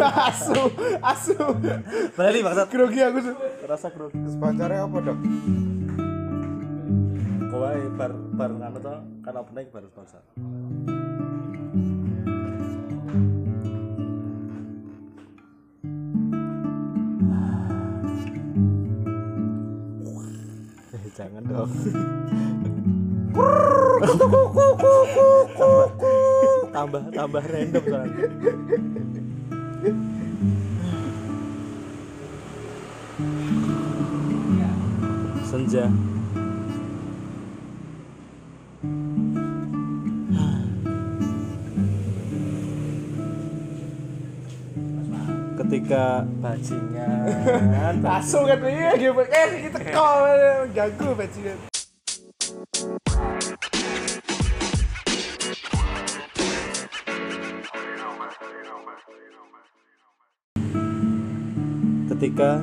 asu, asu. Berani bangsat. Grogi aku tuh. Rasa grogi. Sponsornya apa dok? Kowe bar bar ngono to, kan opening baru sponsor. Eh, jangan dong. tambah tambah random soalnya. Senja. Ketika bajingan Asu kan iya gitu. Eh kita kau ganggu bajingan. ketika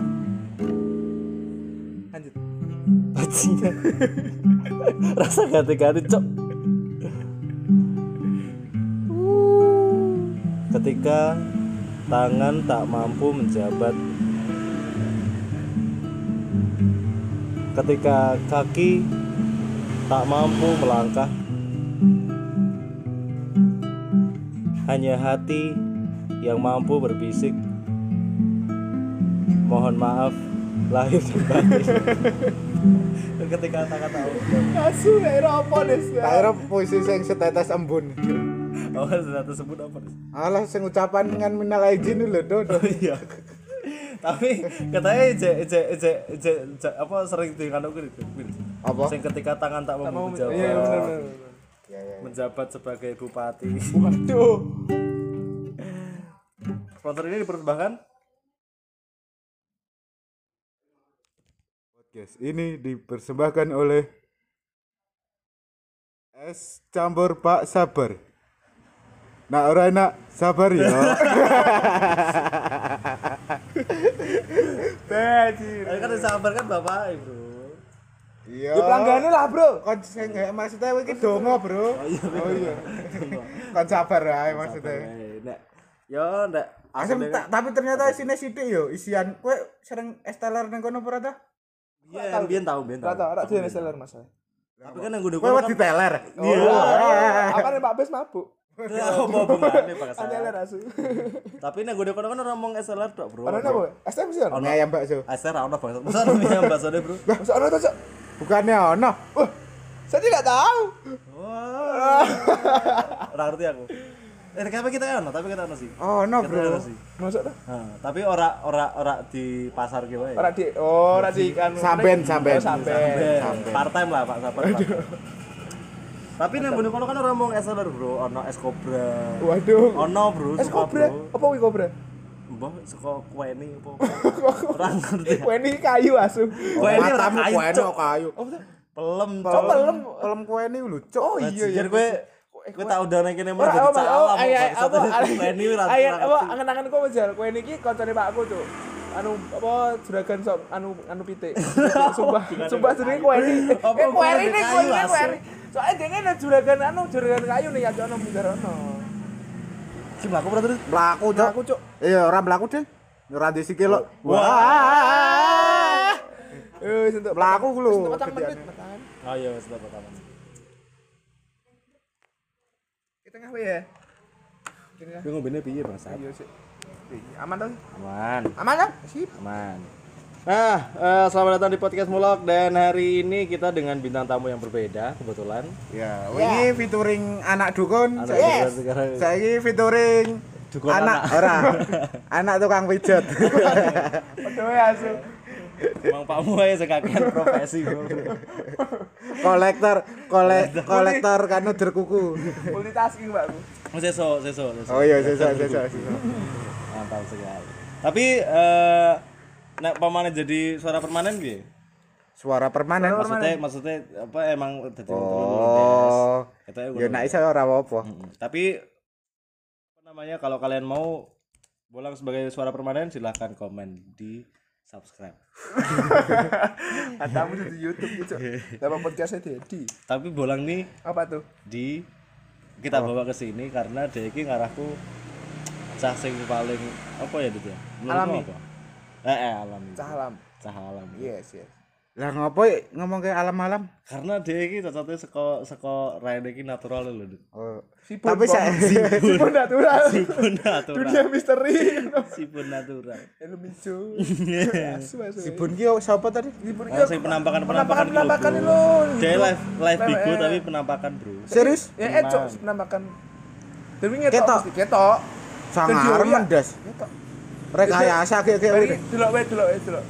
rasa ganti-ganti cok. Ketika tangan tak mampu menjabat. Ketika kaki tak mampu melangkah. Hanya hati yang mampu berbisik. Mohon maaf lahir dan batin ketika kata-kata Asu kayak apa des? Akhirnya puisi sing setetes embun. oh sudah tersebut apa Des? Alah sing ucapan dengan minal aidin lho do. do. oh iya tapi katanya je je je je, apa sering di kanu gitu Apa? sing ketika tangan tak mampu menjabat Iya benar benar. Ya, ya. menjabat sebagai bupati Waduh. sponsor ini dipersembahkan Podcast ini dipersembahkan oleh Es campur Pak Sabar. Nah, ora enak sabar ya. Bajir. Kan disabar kan bapak bro Iya. Ya pelanggannya lah bro. Kon sing nggak maksudnya iki dongo, Bro. oh iya Oh iya. Kon sabar ae maksudnya. Nek yo nek Asem tapi ternyata isine sithik yo, isian kowe sering esteller ning kono apa? Iya biyen tahu biyen tahu Rata, rata tuh seller mas. tapi kan yang gue Kowe wedi teler. Iya. Apa nih Pak Bes mabuk? Oh, mau bungane Pak Hasan. Seller asu. Tapi nek gue kono kan ngomong SLR tok, Bro. Ono apa? STM sih ono. Ono ayam bakso. SLR ono banget. Masa ono yang bakso deh, Bro. Masa ono? Bukannya ono. Wah, saya tidak tahu. Wah. Ora ngerti aku. Eh, kenapa kita kan ono, tapi kita ono sih. Ono, Kita Bro. ono sih. Masa tuh? Nah, tapi ora ora ora di pasar ki wae. Ora di oh, ora di kan. Samben, samben. Oh, samben. Sampai part time lah, Pak Sabar. Tapi nang gue kono kan ora ngomong SLR, Bro. Ono es Cobra. Waduh. Ono, Bro. Es kobra. Apa wi kobra? Mbah suka kueni apa? Ora ngerti. Ini kayu asu. Kueni ora kayu. no kayu. Oh. Pelem, Oh, pelem. Pelem kowe ini lho, Cok. Oh iya iya. Gue tau udah mau Oh, jadi oh, salah oh, ayat bangsat. apa? Ayat ora apa? Angen-angen kok menjal. Kue niki koncone Pak aku tuh. Anu apa juragan sok anu anu pitik. Sumpah, sumpah jenenge kue ini. Eh kue ini kue ini kue ini. Soalnya dia ada juragan anu juragan kayu nih ya ono munggar ono. Si mlaku berarti terus. Mlaku, Cok. Aku cuk. Iya, ora mlaku, Ding. Ora di sikil. kok. Wah. Eh, sentuh. Mlaku ku lho. Sentuh petang menit. petang. Oh iya wis tak tengah ya. Gue ngobene piye bangsat? Iya sih. Aman dong. Aman. Aman kan? Sip. Aman. Nah, eh, selamat datang di podcast Mulok dan hari ini kita dengan bintang tamu yang berbeda kebetulan. Ya, ini featuring anak dukun. Anak Saya- dukun sekarang. Saya featuring Dukun anak anak. ora. anak tukang pijat. Aduh ya asu. Emang Pak Mu aja sekakian profesi bro. kolektor, kolek, kolektor kanuder kuku. Multitasking, Mbakku. Oh, seso, seso, seso. Oh iya, sesa, sesa, sesa. Mantap sekali. Tapi eh nek pamane jadi suara permanen piye? Suara permanen. Maksudnya maksudnya apa emang dadi Oh. Ya nek iso ora apa-apa. Tapi apa namanya kalau kalian mau bolang sebagai suara permanen silahkan komen di subscribe. Katamu di YouTube gitu. Dapat podcastnya Dedi. Tapi bolang nih Apa tuh? di kita bawa ke sini karena ini ngarahku cah sing paling apa ya itu ya Alami. apa? eh, eh alami Cah alam. cah alam Yes, yes. Lah ngopo ngomong ke alam-alam? karena dia ini cocoknya seko seko raine iki natural lho Dit. Oh. Sipun, Tapi saya Sipun natural. sipun natural Dunia misteri. sipun natural. Asu, asu. Sibun ki yo sapa tadi? Sipun Oh, sing penampakan penampakan penampakan lo. dia live live Live, bigo eh. tapi penampakan bro Serius? Ya, eh, cok, penampakan. Tapi ngetok Ketok. Sangar mendas. Ketok. Rekayasa ki ki Bari delok wae delok wae delok.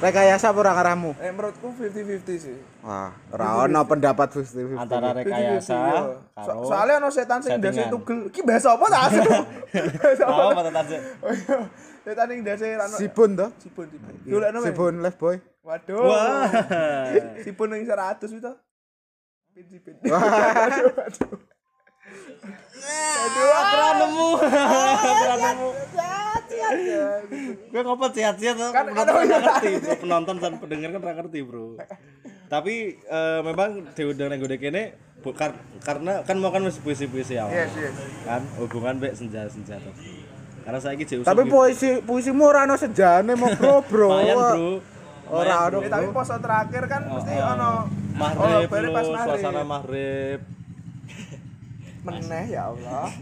Rekayasa apa karamu? Eh menurutku 50-50 sih. Wah, ora ono pendapat 50-50. antara 50-50, rekayasa iya. So- karo soalnya ono setan sing ndase tugel. Ki bahasa apa ta? Apa? apa tetan sih Oh iya. Setan sing ndase rano. Sibun to? Sipun sipun. Golekno wae. Sibun live boy. Waduh. wah Sipun yang 100 itu. Pin sipin. Wah. Aduh, aku nemu aku nemu. Gue ngopot sehat-sehat tuh Kan- penonton kan- nggak ngerti bro. penonton dan pendengar kan nggak ngerti bro tapi eh, memang diundang nang gede kene bukan karena kan mau kan wis puisi-puisi awal Yes, yes. kan hubungan mbek senja-senja tadi karena saya jauh Tapi puisi puisimu ora ono sejane mau bro bro. lumayan bro Ora ono. Ya, tapi pose terakhir kan mesti Oh, oh. ono maghrib oh, lu pas maghrib. suasana maghrib meneh ya Allah.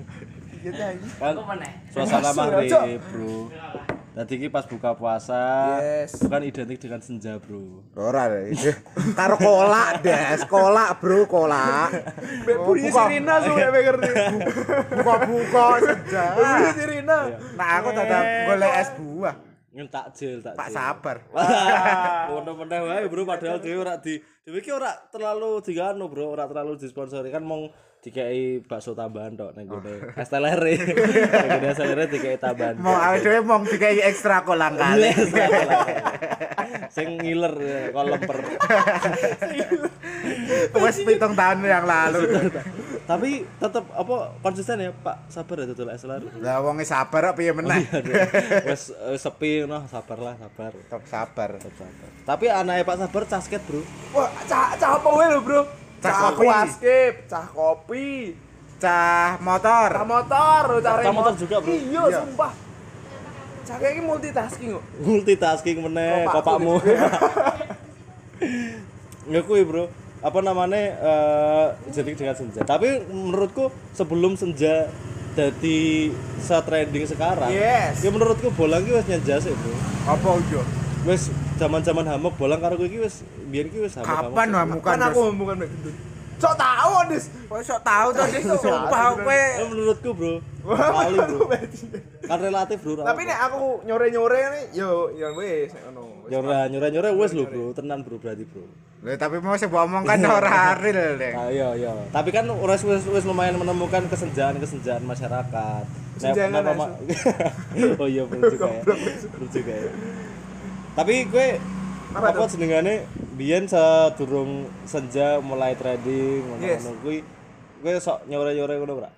Iya iki. kan suasana maghrib bro Tadi iki pas buka puasa Yes. bukan identik dengan senja bro Ora deh. Karo kolak des, kolak bro, kolak. Bunyi sirina su ya ngerti. Buka-buka saja. Bunyi sirina. Nah, aku dadak golek es buah. Yang takjil takjil Pak sabar. Ngono meneh wae bro padahal dhewe ora di dhewe iki ora terlalu digano bro, ora terlalu disponsori kan mong dikei bakso tambahan tok ning gone es telere. Ning gone es telere dikei tambahan. Mau dhewe mong dikai ekstra kolang kali. Sing ngiler ya, kok lemper. Wes pitung tahun yang lalu. Tapi tetep apa konsisten ya Pak sabar ya dodol es telere. Lah sabar kok piye meneh. Wes sepi no, sabarlah sabar. Tetep sabar. Tetep sabar. Tapi anaknya Pak Sabar casket bro. Wah, cah cah apa lho, Bro? Cah Cah kopi. cah kopi, Cah motor. cah motor, cah Cah motor juga, Bro. Iya, Iya. sumpah. Cah kayak multitasking kok. multitasking meneh Kopakku kopakmu nggak kui bro apa namanya eh jadi dengan senja tapi menurutku sebelum senja jadi se trending sekarang Yes. ya menurutku bolang ki wis nyenja sih bro Apa yo? wis zaman-zaman hamuk bolang karo kowe iki wis biyen ki wis hamuk Kapan wamu Kan kan? aku hubungan mek gendut. Sok tahu, Dis. Kok sok tahu to Dis sumpah kowe. Eh, menurutku bro kali bro kan relatif bro Tapi nek aku nyore-nyore nih, yo yo wis ngono. Nyora nyora nyora wis lho bro tenan bro berarti bro tapi mau sing omong kan ora real deh. Ah, iya iya. Tapi kan wis wis wis lumayan menemukan kesenjangan-kesenjangan masyarakat. Kesenjangan Nek- asu. ma- oh iya bener juga ya. Bener juga ya. Tapi gue Apa apa, jenengane biyen sadurung senja mulai trading Yes. ngono-ngono kuwi gue sok nyore-nyore ngono ora?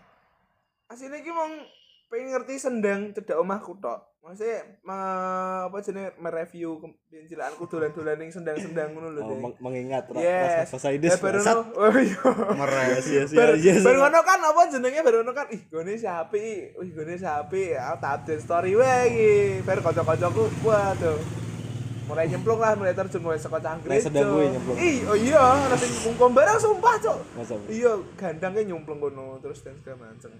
Asine iki mong pengen ngerti sendang cedak omahku tok. Maksudnya me- apa jenenge mereview cilakanku dolan-dolan ning sendang-sendang ngono lho. Oh, meng- mengingat Yes. rasa ini Eh, baru oh iya. Yes yes Bar, yes. yes. bar ngono kan apa jenenge bar ngono kan ih gone sapi, ih gone sapi, tak update story wae iki. Bar kanca-kancaku waduh. Mulai nyemplung lah, mulai terjun mulai saka cangkrik. Sedang gue nyemplung. Ih, oh iya, ana sing kungkum barang sumpah, Cok. Iya, gandangnya nyemplung kono terus dan segala macam.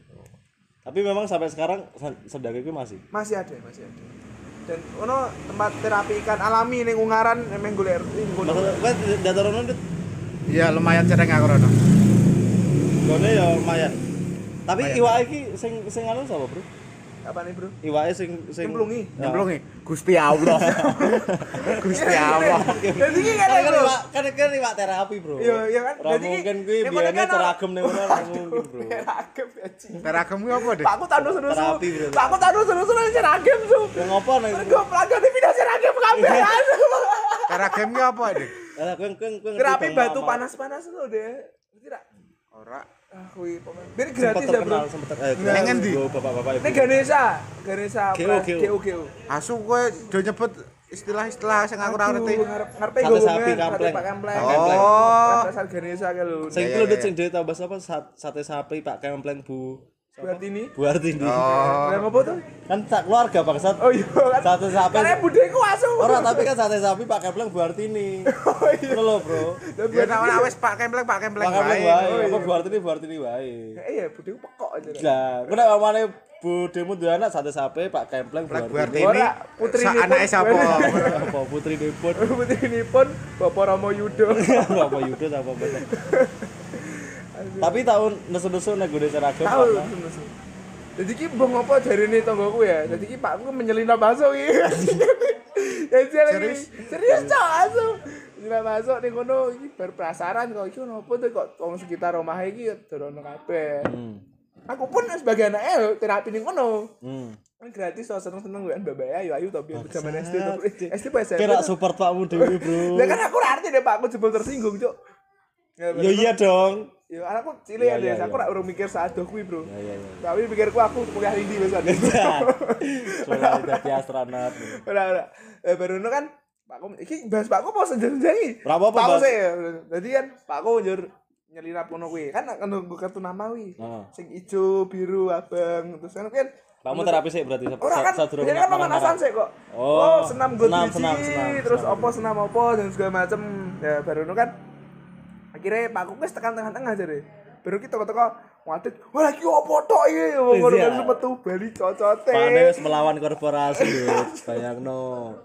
Tapi memang sampai sekarang sedang itu masih. Masih ada, masih ada. Dan ono tempat terapi ikan alami ning Ungaran emang ing kono. Maksudnya gue datarono Iya lumayan cereng aku rono. gone ya lumayan. Tapi iwak iki sing sing anu sapa, Bro? Apa nih, Bro? Iwake sing sing Nyemplungi. Ya. Nyemplungi Gusti Allah. Gusti Allah. Dan iki kan Kan kan iwak kan kan iwak terapi, Bro. Iya, iya kan. Jadi mungkin kuwi ya, biyane kan- ceragem ning ngono mungkin, Bro. Seragam anjing. Seragam ku apa deh? Aku bro. Pak aku tandus terus terus seragam tuh. Ya ngopo ning Gue pelanggan di pindah seragam kabeh. Seragam ku apa? Lah ngerti Terapi batu panas-panas tuh deh. Ngerti? Ora. Ah, kuwi pemain. Sempet gratis ya, Bro. terkenal sempet Nggak. Neng endi? Bapak-bapak Ini Ibu. Ganesha, Ganesha geo. Geo Geo. Asu kowe do nyebut istilah-istilah sing aku ora ngerti. Ngarepe Sate sapi sate kampleng. Kampleng. Kampleng. Oh. Dasar Ganesha ke lho. Sing Ya, iku lho ya, Dit, ya. sing dhewe tambah sapa Sat- sate sapi Pak Kempleng Bu. Buat ini Buartini. Oh. Lah ngopo tuh Kan sak keluarga bangsat. oh iya kan Sate sapi. karena budeku asu Ora tapi kan sate sapi pakai pleng Buartini. oh iya lho, Bro. Ya nak ora wis Pak Kempleng Pak Kempleng Pakai pleng wae. wae. Apa Buartini Buartini wae. eh iya budeku pekok aja Lah, ku nek omane budemu duwe anak sate sapi Pak Kempleng. Buartini. Ora, putri ini anake pun- sapa? Apa putri Depot. putri ini pun bapak Romo Yudo apa Yudo apa bener. Tapi tahun nesu-nesu nek gede seragam. tahu karena- jadi ki bong apa dari ini tonggoku ya? Jadi ki pakku menyelinap masuk iki. Ya serius? serius cok asu menyelinap masuk ning kono iki baru penasaran kok. Iki ono apa tuh kok wong sekitar rumah iki dorono kabeh. Hmm. aku pun sebagai anaknya lho, terapi ning kono. Hmm. kan gratis so seneng seneng gue mbak ayu ayu tapi zaman SD SD pas SMP Kira support pakmu dewe, Bro. Lah kan aku arti deh pak aku jebol tersinggung cok. Ya, Ya iya dong. Ya anakku cilik Iya, ya iya, aku rak urung mikir sadoh kuwi bro. Ya ya ya. tapi pikirku aku kuliah ini besan Soalnya dadi astronot. ora ora. Eh baru nu kan pakku iki bahas pakku mau senja-senja iki Ora apa-apa, pakku sih jadi kan pakku njur nyelinap ngono kuwi. Kan kan nggo kartu nama kuwi. Heeh. sing ijo biru abang terus kan kan Kamu terapi sih berarti Ora kan, jadi kan pemanasan sih kok. Oh, Oh, senam gue senam, senam, senam, terus opo senam opo dan segala macem. Ya baru nu kan akhirnya Pak Kukes tekan tengah-tengah jadi. Baru kita teko wadit, wah lagi opo tok iki. Wong ngono Iya. kan metu bali cocote. Pane wis melawan korporasi bayangno.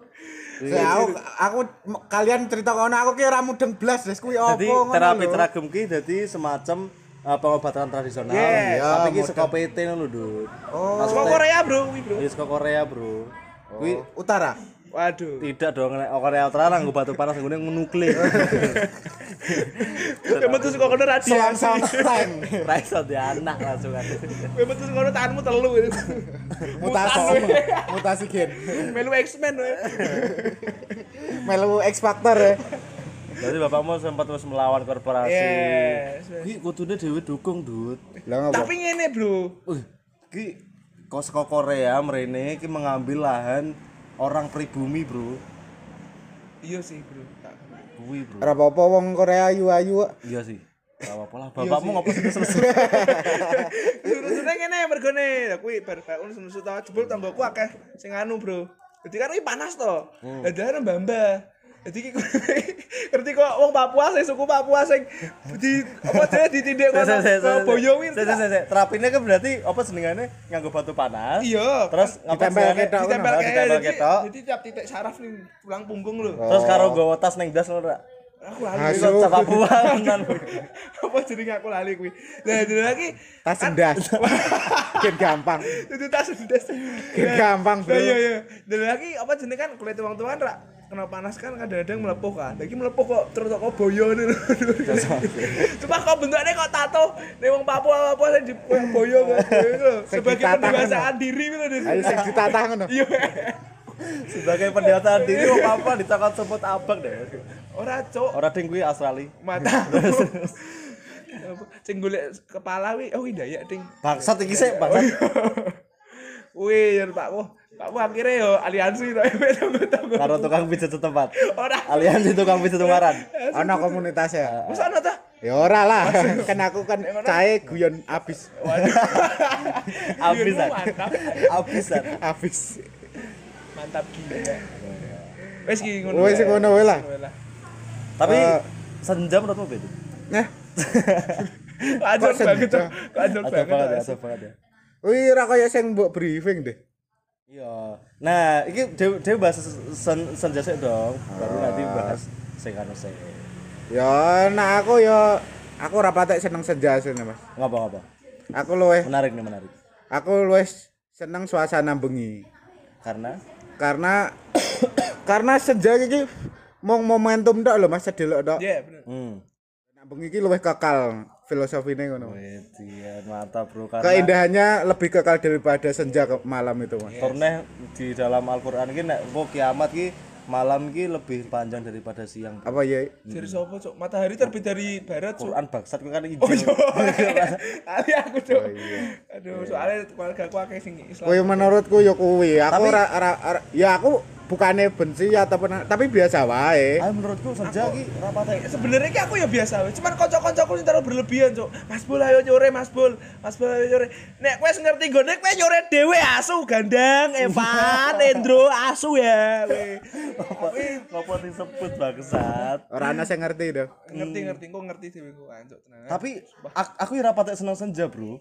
Saya aku, aku kalian cerita kono aku ki ora mudeng blas wis kuwi opo Jadi ngono terapi teragem ki dadi semacam uh, pengobatan tradisional. Yes. Tapi ki Ya, saka PT ngono lho. Oh, Saka Korea, Bro, kuwi, Bro. Wis saka Korea, Bro. Kuwi utara. Waduh. tidak dong nek Korea Utara nggo batu panas nggone nuklir. Kowe metu saka kono radiasi. Selang-selang. Ra iso di anak langsung kan. Kowe metu saka kono tanganmu telu. Mutasi. Mutasi gen. Melu X-Men we. Melu X Factor ya. Jadi bapakmu sempat wis melawan korporasi. Yes. we. Ki kudune dhewe dukung, Dut. Tapi ngene, Bro. Wih, ki saka Korea mrene ki mengambil lahan orang pribumi, Bro. Iya sih, Bro. Tak. Kuwi, Bro. Ora apa-apa wong Korea ayu-ayu. Iya sih. Gak apa-apa lah. Bapakmu ngopo sih selesai? Surusune ngene mergone. Lah kuwi bar bar nusu ta jebul tanggoku akeh sing anu, Bro. Jadi kan iki panas to. Lah dalan mbah-mbah. Jadi ngerti kok wong Papua sing suku Papua sing di apa jenenge ditindik kono boyo kuwi. Terapine kan berarti apa senengane nganggo batu panas. Iya. Terus Ditempel ketok. ditempel Oh, jadi, ketok. jadi tiap titik saraf ning tulang punggung lho. Terus karo nggawa tas ning das ngono ra? Aku lali. Iso cak Papua tenan. Apa jenenge aku lali kuwi. Lah jenenge lagi Tas sendas. Gen gampang. itu tas ndas. Gen gampang, Bro. Nah, iya iya. Dan lagi apa jenenge kan kulit wong tuan ra kena panas kan kadang-kadang melepuh kan. Lagi melepuh kok terus kok boyo nih. Cuma kok bentuknya kok tato nih wong Papua Papua sing di boyo kok. Sing Sebagai pendewasaan diri gitu. Ayo sing ditatah ngono. Iya. Sebagai pendewasaan diri wong apa dicokot semut abang deh. Ora cok Ora ding kuwi Australia. mata. Sing golek kepala wi, oh Dayak ding. Bangsat iki sik, bangsat. Wih, ya Pak Wah. Wah akhirnya yo aliansi to tunggu-tunggu. Karo tukang pijat setempat. Ora. Aliansi tukang pijat Ungaran. Ana komunitas ya. Wis ana ta? Ya ora lah. Kan aku kan cae guyon abis. Abisan. Mantap. Abisan. Abis. Mantap gila. Wes ki ngono. Wae. ngono wae lah. Tapi Eh. senja menurutmu beda? Nah, Kok banget Ada banget. ya, ada banget ya. wih ora kaya sing mbok briefing deh. Iya. Nah, iki dewe bahas sen, dong. Baru nanti bahas sing anu sik. Ya nah aku ya aku ora patek seneng senja sini Mas. Ngapa-ngapa? Aku luwih Menarik nih, menarik. aku luwih seneng suasana bengi. Karena Karena karena senja iki mong momentum tok lho Mas sedelok tok. Iya, bener. hmm. Nah, bengi iki luwih kekal filosofine ngono. Mantap bro karena Keindahannya lebih kekal daripada senja ke malam itu Mas. Torneh di dalam Al-Qur'an iki nek engko kiamat ki malam ki lebih panjang daripada siang. Apa ya? Jadi sopo, Cok? Matahari terbit dari barat, Cok. Quran bangsat kan Oh, Injil. Ali aku, Cok. Oh, iya. Aduh, soalnya keluarga aku akeh sing Islam. Kuwi menurutku ya kuwi. Aku ora- ya aku bukannya benci ataupun tapi biasa wae. Ah menurutku senja ki rapate sebenarnya ki aku ya biasa weh. cuman kocok-kocokku sing terlalu berlebihan cuk Mas Bul ayo nyore Mas Bul Mas Bul ayo nyore nek kowe ngerti gone kowe nyore dhewe asu gandang Evan Endro asu ya weh ngopo disebut bangsat. Ora ana sing ngerti to. ngerti ngerti kok ngerti dhewe kok ancuk tenan Tapi ak- aku ya rapate seneng senja, Bro.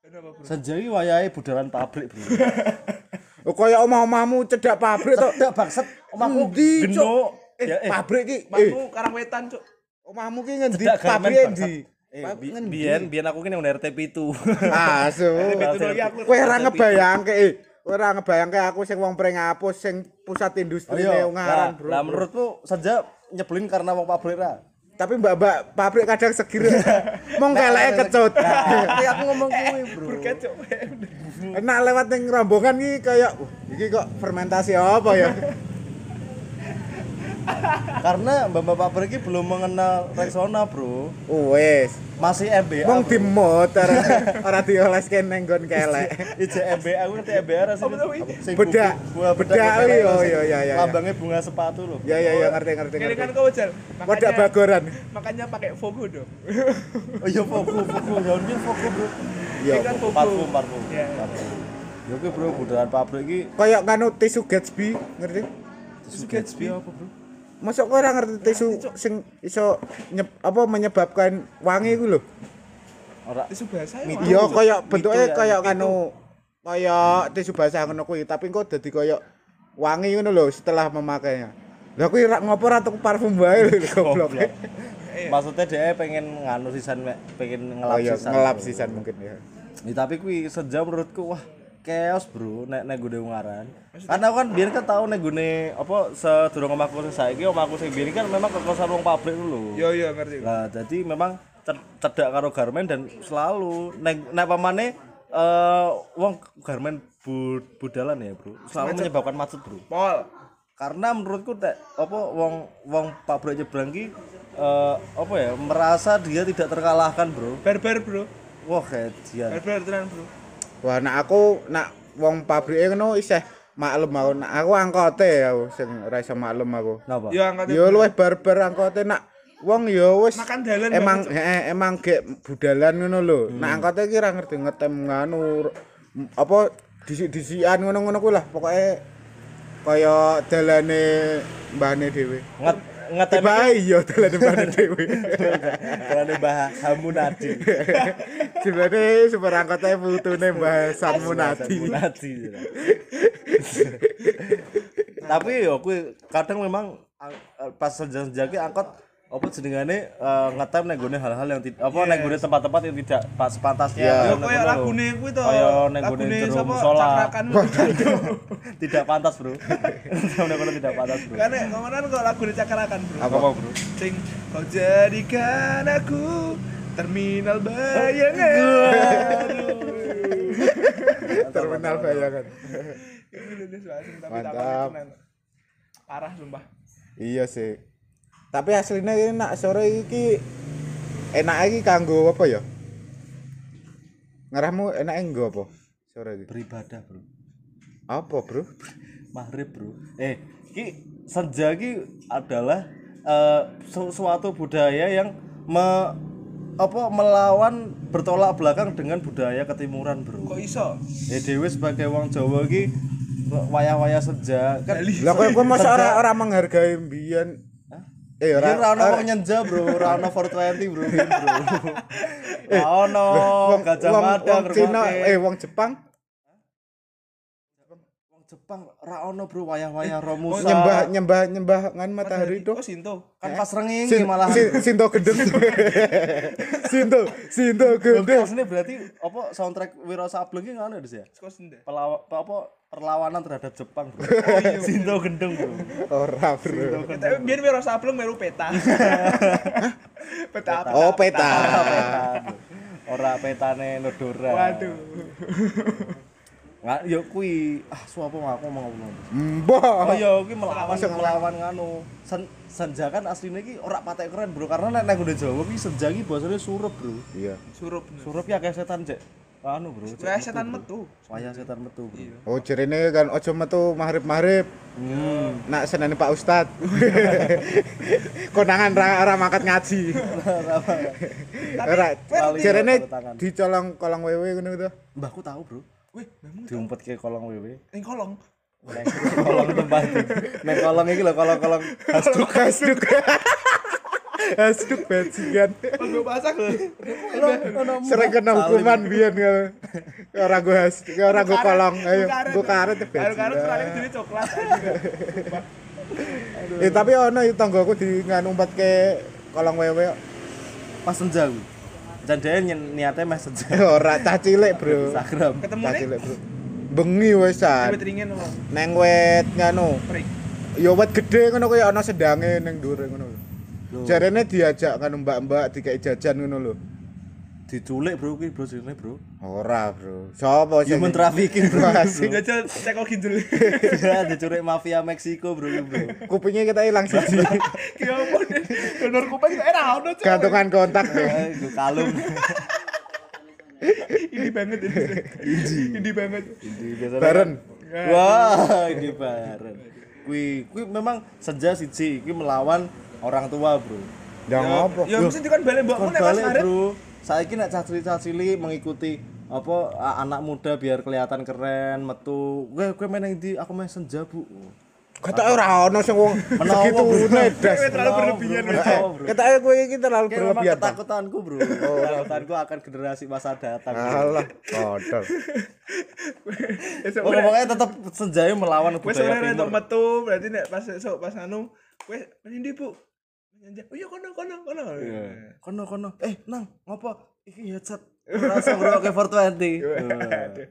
kenapa bro Senja iki wayahe budalan pabrik, Bro. Oh kaya omah-omahmu cedak pabrik to. Tidak bangsat, omahku Cuk? geno. Eh, Ya, eh, pabrik ki. Eh, Masmu karang wetan cuk omahmu ki ngendi cedak pabrik endi? Eh, biyen biyen aku kene nang RT itu. Asu. Kowe ora ngebayangke eh ora ngebayangke aku sing wong Pringapus sing pusat industri Ungaran, nah, Bro. Lah menurutmu senja nyebelin karena wong pabrik ra? Tapi mbak-mbak pabrik kadang segir. Mong keleke kecut. Tapi aku ngomong kuwi, Bro. Enak lewat ning rombongan iki kayak uh, iki kok fermentasi apa ya? Karena mbak-mbak pabrik iki belum mengenal Rexona, Bro. Oh, Wes. Masih MBA. Mong bro. dimot ora ora dioleske ning nggon kelek. Ije MBA aku ngerti MBA ra sih. Sing Bedak. bedak Bedak, oh, sing iya, iya, iya. Lambangnya bunga sepatu loh. Ya ya ya ngerti ngerti Kene kan ngerti. kau jal Wadak bagoran. makanya pakai Vogue dong Oh iya foku, foku. Ya mungkin foku, Bro. Ya. Ini kan Parfum, parfum. Iya. Ya oke, Bro, budalan pabrik iki Kayak nganu tisu Gatsby, ngerti? Tisu Gatsby apa, Bro? Masuk kok ora ngerti tisu sing iso nyeb, apa menyebabkan wangi ku lho. Ora Tisu Mitu. Iya ya, kayak itu. nganu kayak tisu basah ngono kuwi, tapi kok dadi kayak wangi ngono lho setelah memakainya. Lah kuwi rak ngopo ora tuku parfum wae lho goblok. Maksudnya dia pengen nganu sisan, pengen ngelap Oh iya, sisan. ngelap sisan mungkin ya. Ya, tapi kuwi senja menurutku wah chaos bro. Nek nek gune ungaran karena aku kan biar kan tau nek gune apa sedurung omahku sing saiki omahku sing biyen kan memang kekosan wong pabrik dulu Yo yo ngerti. lah jadi memang cedak karo garmen dan selalu nek nek pamane eh wong garmen bud budalan ya bro. Selalu menyebabkan macet bro. Pol. karena menurutku nek apa wong wong pabrik nyebrang ki eh apa ya merasa dia tidak terkalahkan bro. Barbar bro. wah kayak dia Barbar tenan bro. Wah, nak aku nak wong pabrike ngono isih maklum aku. Nak aku angkote aku sing ora iso maklum aku. kenapa Yo angkat. Yo luwih barbar angkote nak wong yo wis Makan dalan emang heeh, emang gek budalan ngono lho. Nak angkote iki ora ngerti ngetem nganu apa disik-disikan ngono-ngono kuwi lah. Pokoke kaya dalane mbahne dhewe. nget ngetem Tiba iya dalane mbahne dhewe. Karena Mbah Hamunadi. Jebane super angkote putune Mbah Samunadi. Hamunadi. Tapi yo kuwi kadang memang ang- eh, pas senja-senja ki angkot apa jenengane eh, ngetem nek gone hal-hal yang tidak apa nek gone tempat-tempat yang tidak pas pantasnya. Iya. Yo koyo lagune kuwi to. Kaya nek gone Lagune jero cakrakan. Tidak pantas, Bro. Nek gone tidak pantas, Bro. Kan nek kok lagune cakrakan bro. Apa, Bro? Sing kau jadikan aku terminal bayangan. Terminal bayangan. Mantap. Parah sumpah. Iya sih. Tapi aslinya ini nak sore iki enak iki kanggo apa ya? Ngarahmu enak nggo apa? Sore iki. Beribadah, Bro. Apa, Bro? Maghrib, Bro. Eh, ki senja ki adalah su- suatu budaya yang me apa melawan bertolak belakang dengan budaya ketimuran, Bro. Kok iso? Ya dewe sebagai wong Jawa ki wayah-wayah senja kan Lah kok masa ora ora menghargai mbiyen? Eh Ora ono nyenja, Bro. Ora ono 420, Bro. Bro. Ora ono Gajah wong, Mada wong Cina eh wong Jepang wong Jepang ora ono, Bro, wayah-wayah Romusa. nyembah nyembah nyembah ngan matahari Oh tuh. Sinto. kan pas renging Sin, malah sin- Sinto gendeng. Sinto, Sinto kuwi gendeng. asline berarti apa soundtrack Wiro Sableng ki ngono ya? Seko senda. Pelawa, apa perlawanan terhadap Jepang, Bro. Sinto gendeng, Bro. Ora, Bro. Ya, Tapi biar Wiro Sableng meru peta. peta apa? Oh, peta. Ora petane Nodora. Waduh. Nggak, yo kuwi ah suapa aku mau ngomong. Mbah. Oh yo kuwi melawan melawan nganu. Sen, senja kan asline iki ora patek keren, Bro. Karena nek nek udah Jawa ki senja ki bahasane surup, Bro. Iya. Surup. Surup ya kayak setan, Cek. anu bro Wah, setan metu. wayah setan metu bro Oh jerene kan ojo metu maghrib-maghrib. hmm. Nak seneni Pak Ustad. Konangan ra ra makat ngaji. Ora jerene dicolong kolong wewe ngono to. mbahku tahu bro Wih, mbahmu diumpet ke kolong wewe ning kolong. Neng kolong tempat neng kolong iki lho kolong-kolong Hasduk hasduk. Hasduk bajingan. Pas gue masak lho. Sering kena hukuman biyen kalau ora go hasduk, ora go kolong. Ayo, go karet Karo karo sekali bajingan. jadi coklat. Eh tapi ono itu tanggoku di nganu ke kolong wewe. pas senja kuwi jan dhewe nyen- niate meh senja Ora cah cilik, Bro. Instagram Ketemu Cah cilik, Bro. Bengi. Wit ringin apa? Neng wet nganu. Ya wet gede ngono kaya ana sedange ning dhuwur ngono. Lho. Jarene diajak kan mbak-mbak dikai jajan ngono lho. Diculik bro kuwi bro sini bro Ora, Bro. Sopo sing human trafficking bro. Jajal cek kok gindul. ya diculik mafia Meksiko bro bro Kupingnya kita hilang siji. Ki opo? Donor kuping kok ora ono. Gantungan kontak gua kalung Ini banget ini. Ini banget. Ini Baren. kan- wah ini baren kuwi kuwi memang senja siji kuwi melawan orang tua bro Ya ngopo? Ya mesti dikon balik mbokmu kon nek pas balik ngarit. bro saiki nek cacili-cacili mengikuti apa anak muda biar kelihatan keren metu gue gue main yang di aku main senja bu Kata ora ono sing wong segitu nedas. Terlalu berlebihan. Kata kowe iki terlalu berlebihan. Ketakutanku bro ketakutanku akan generasi masa datang. Alah, kotor. Oh, pokoknya tetap senjaya melawan Wes budaya timur. metu, berarti nek pas esuk pas anu, kowe mendi, Bu? Oh iya kono kono kono. Iya. Kono kono. Eh, nang, ngopo? Iki headset. Rasa ngrungokke 420. Aduh.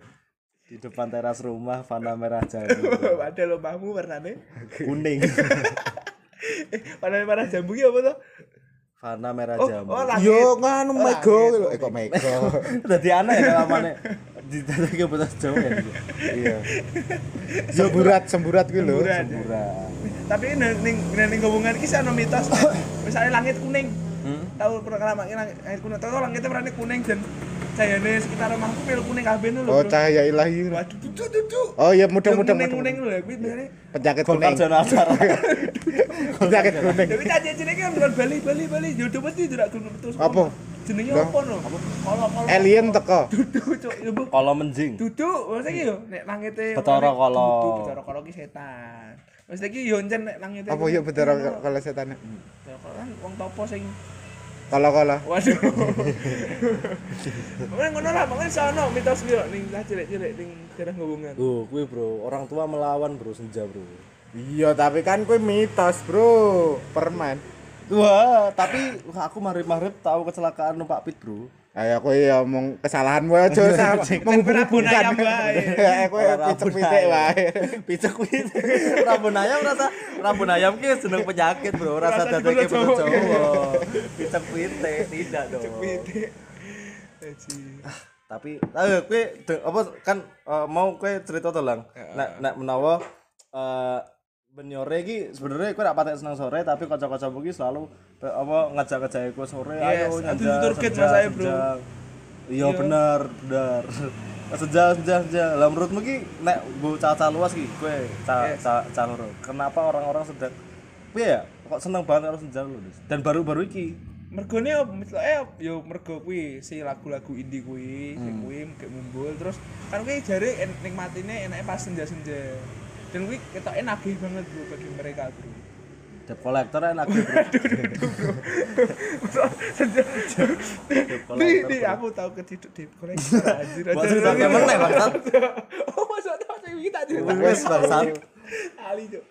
Di depan teras rumah Fana merah jambu. Padahal omahmu warnane. Kuning. Eh, warnane merah jambu ki apa to? Fana merah Oh, jambu. oh langit. Yo nganu Oh, mego lho. Eh kok mego. Dadi aneh ya namanya. Di ke batas Jawa ya. Iya. Semburat, semburat kuwi lho. Semburat. Tapi ning ning hubungan ki ana mitos. Misalnya langit kuning. Hmm? Tahu pernah langit langit kuning. Tahu langitnya warnane kuning dan cahayane sekitar rumahku melu kuning kabeh lho. Oh, cahaya ilahi. Waduh, duduk duduk. Oh iya mudeng-mudeng. kuning kuning mudeng. lho, kuwi benernya Penyakit kuning. acara. Penyakit kuning. Tapi tadi cilik kan bukan Bali, Bali, Bali. Jodoh mesti tidak gunung terus. Apa? Jenenge apa no? Kalau kalau Alien teko. duduk cuk, ya bu. Kalau menjing. Duduk, maksudnya ki yo nek langite. Betara kala. duduk, Betara kala ki setan. Maksudnya ki yo encen nek langite. Apa ya bener kalau setan? Betara kala kan wong topo sing Kala-kala. Waduh. Pokoknya ngono lah, pokoknya sono mitos yo ning lah cilik-cilik ning daerah hubungan. Oh, kuwi bro, orang tua melawan bro senja bro. Iya, tapi kan kuwi mitos, Bro. Permen. Wah, tapi aku marip-marip tahu kecelakaan numpak pit bro. Ayo aku ya omong kesalahanmu aja sama Rabun ayam wae. Ya aku picek-picek wae. Picek kuwi. Rabun ayam rasa rabun ayam ki seneng penyakit bro, rasa dadake bener Jawa. Jawa. Picek pite tidak dong. Aji. Tapi kowe de- apa kan eh, mau kowe cerita to lang. Nek nek menawa eh ben nyore iki sebenarnya kowe rak patek seneng sore tapi kanca-kancamu iki selalu apa ngajak-ngajak kowe sore Yes, ayo nyanja. tur gate senja, mas saya, bro. senja. Iya bener, bener. Senja, senja, senja. Lah menurutmu ki nek mbok caca luas ki kowe ca Yes. ca. Kenapa orang-orang sedang piye ya? Kok seneng banget karo senja. Dis? Dan baru-baru iki mergone op eh yo mergo kuwi si lagu-lagu indie kuwi sing kuwi kayak mumbul terus kan kuwi jare nikmatine enake pas senja-senja dan kuwi ketoke nagih banget bro bagi mereka bro debt collector enak bro. Debt collector, di bro. aku tahu keciduk di kolektor anjir Buat cerita kayak meneh bangsat. oh masa tahu sing iki tak cerita Wes bangsat. ali cuk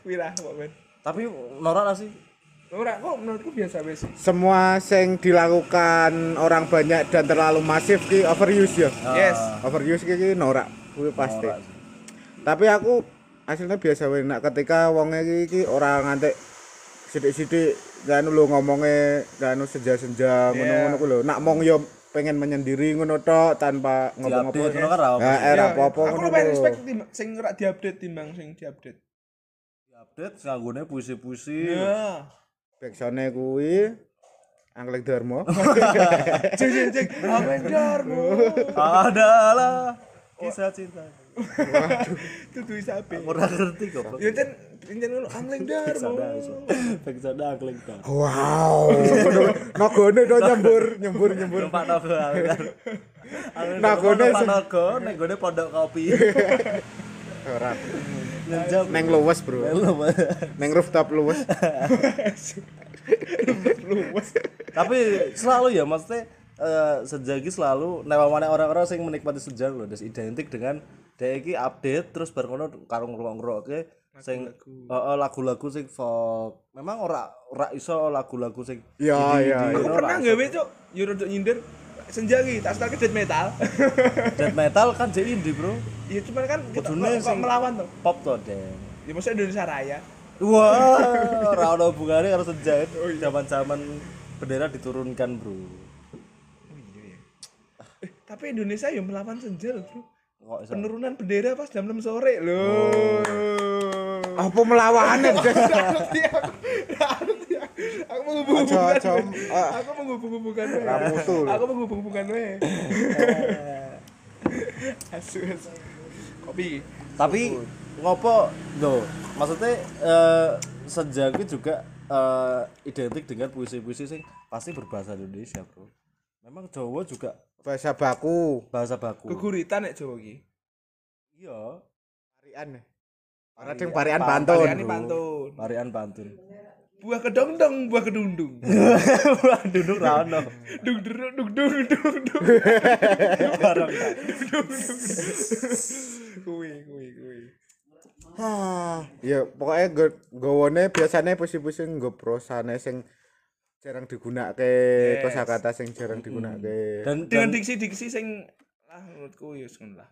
kuwi lah pokoknya Tapi norak gak sih? ora kok menurutku biasa biasa Semua yang dilakukan orang banyak dan terlalu masif ki overuse ya. yes Overuse ki ki norak, kuwi pasti. Norak sih. Tapi aku hasilnya biasa wae nak ketika wong iki iki ora ngantek sithik-sithik kan lho ngomongnya kan senja-senja ngono-ngono ku lho. Nak mong yo pengen menyendiri ngono tok tanpa ngomong Diupdate, apa. ngono kan ra apa. Nah, Iya, era iya. apa-apa aku ngono lumayan lho. respect tim- sing ora diupdate timbang sing diupdate Update nganggone puisi-puisi. ya Backsone kuwi Angling Darmo. Jeng jeng jeng. Angling Darmo. adalah kisah cinta Dudu isabe. ora ngerti kok Ya ten enten ngono Angling Darmo. bagi sada angling ta Wow. Nagone do nyembur, nyembur, nyembur. Pak Nogo Nagone Pak sing- Nogo ning gone pondok kopi Ora. Neng luwes, Bro. Neng rooftop luwes. tapi selalu ya maksudnya eh, sejagi selalu newamane orang-orang sing menikmati senja lho des identik dengan dia iki update terus bar ngono karo ngrungokne sing heeh lagu-lagu sing folk memang ora ora iso lagu-lagu sing Ya, ya. Aku pernah gawe cuk, yo rodok nyindir senja iki tak setel death metal. death metal kan jadi indie bro Iya cuman kan kita kok- melawan tuh. pop to den Ya maksudnya Indonesia Raya. wah ora ono hubungane karo senja zaman-zaman bendera diturunkan bro Eh, tapi Indonesia ya melawan senja Bro. Kok iso Penurunan bendera pas jam 6 sore loh. Apa melawane? Nggak ngerti aku. Menghubung-hubungkan. Ah. Aku menghubung-hubungkan. Aku menghubung-hubungkan. Asu asu. Kopi. tapi ngopo do maksudnya eh senja itu juga eh, identik dengan puisi-puisi sing pasti berbahasa Indonesia bro memang Jawa juga Bahasa baku. bahasa baku Geguritan nek Jawa iki. iya Parian. Ora ding parian pantun. Pariane pantun. Parian Pantun Buah kedong-dong, buah kedundung. wah duduk rano Dung deruk dung dung dung dung. bareng Kuwi kuwi kuwi. Ya pokoknya go- gowone biasanya puisi-puisi nggo prosane sing jarang digunakake, Yes. kosakata sing jarang digunakake. dan Dengan dan diksi-diksi sing lah menurutku ya ngono lah.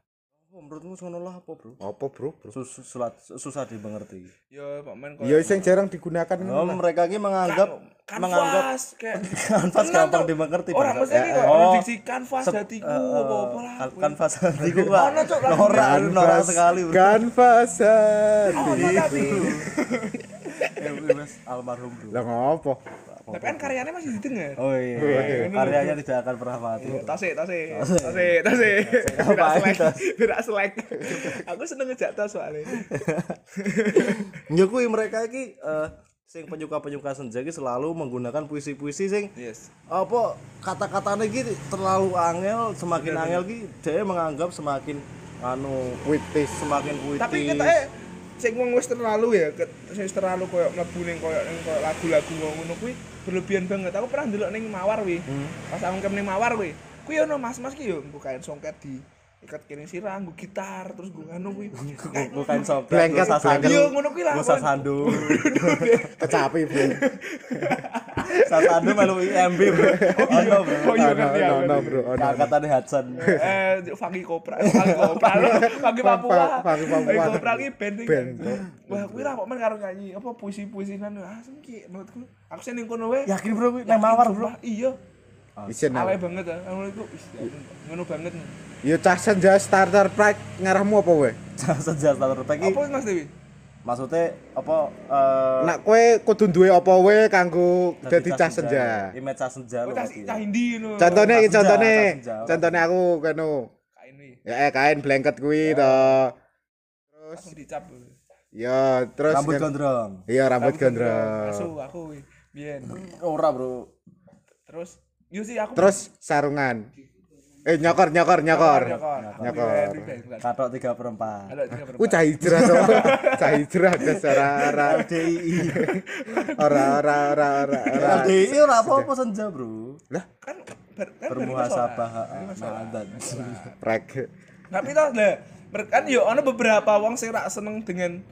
oh, menurutmu sono lah apa bro Apa, Bro? Bro? Sus- sulat susah dimengerti Ya Pak Men Ya sing jarang digunakan oh, ngono lah. mereka ini menganggap menganggap kanvas kayak kanvas gampang dimengerti Orang mesti iki kok Oh. ono diksi kanvas hatiku eh, eh, apa-apa lah. kan- kuwi. kanvas hatiku Pak. Ono, norak sekali. Ono tapi. Eh, wes, almarhum bro Lah ngopo? Tapi kan karyanya masih didengar. oh iya karyanya tidak akan pernah mati Tasik, tasik, tasik, tasik. Tidak selek, tidak selek. Aku seneng ngejak tas soalnya. ya kuwi mereka iki eh, sing penyuka-penyuka senja iki selalu menggunakan puisi-puisi sing Yes. apa kata-katanya iki terlalu angel semakin angel ki dia menganggap semakin anu Puitis. semakin puitis Tapi kita eh sing wong wis terlalu ya, wis terlalu koyo mlebu ning koyo ning koyo lagu-lagu ngono kuwi berlebihan banget. Aku pernah ndelok ning Mawar kuwi. Pas aku kem ning Mawar kuwi. Kuwi ono mas-mas ki yo nggo kain songket di ikat kene sirah, nggo gitar, terus nggo anu kuwi. bukan sobat Blanket, sasandung Iya, ngono kuwi lah. sasandung Kecapi, Bro. sasandung melu IMB bro ono bro Oh iya kan ya. ono, ono, Bro. Ono. angkatane Hudson Eh, Fagi Kopra, Fagi Kopra, Fagi Papua, Fagi Papua. Kopra band iki. Band, Bro. Wah, kuwi ra kok men karo nyanyi apa puisi-puisi nan asem ki menurutku. Aku sing ning kono wae. yakin bro kuwi nang mawar bro Iya. Isin Alay aku. banget ya. Ngono iku ya ngono banget. Ya cah senja starter pack ngarahmu apa we? senjata terpek iki Apa Mas Dewi? maksudnya apa eh Nak kowe kudu duwe apa we kanggo dadi cah senja. image cah senja lho cah cah Indi ngono. Contohnya iki Cah senja, contohnya. cah senja. Contohnya aku kanu. kain wi. Ya eh kain blanket kuwi to. Langsung dicap. Ya, terus rambut kan- gondrong Iya, rambut Asu gondrong. aku wi. Biyen. ora bro Terus yo sih aku Terus sarungan. Eh nyokor nyokor nyokor. nyokor. Nyokor. katok tiga perempat Ada tiga Ku berapa? cah hijrah to. Cah hijrah dasar ora LDI ora ora ora ora ora. LDI ora apa-apa senja bro Lah, Kan ber, bermuhasabah bermuhasabah. madan rek. Tapi toh lah, kan yo ana beberapa wong sing ra seneng dengan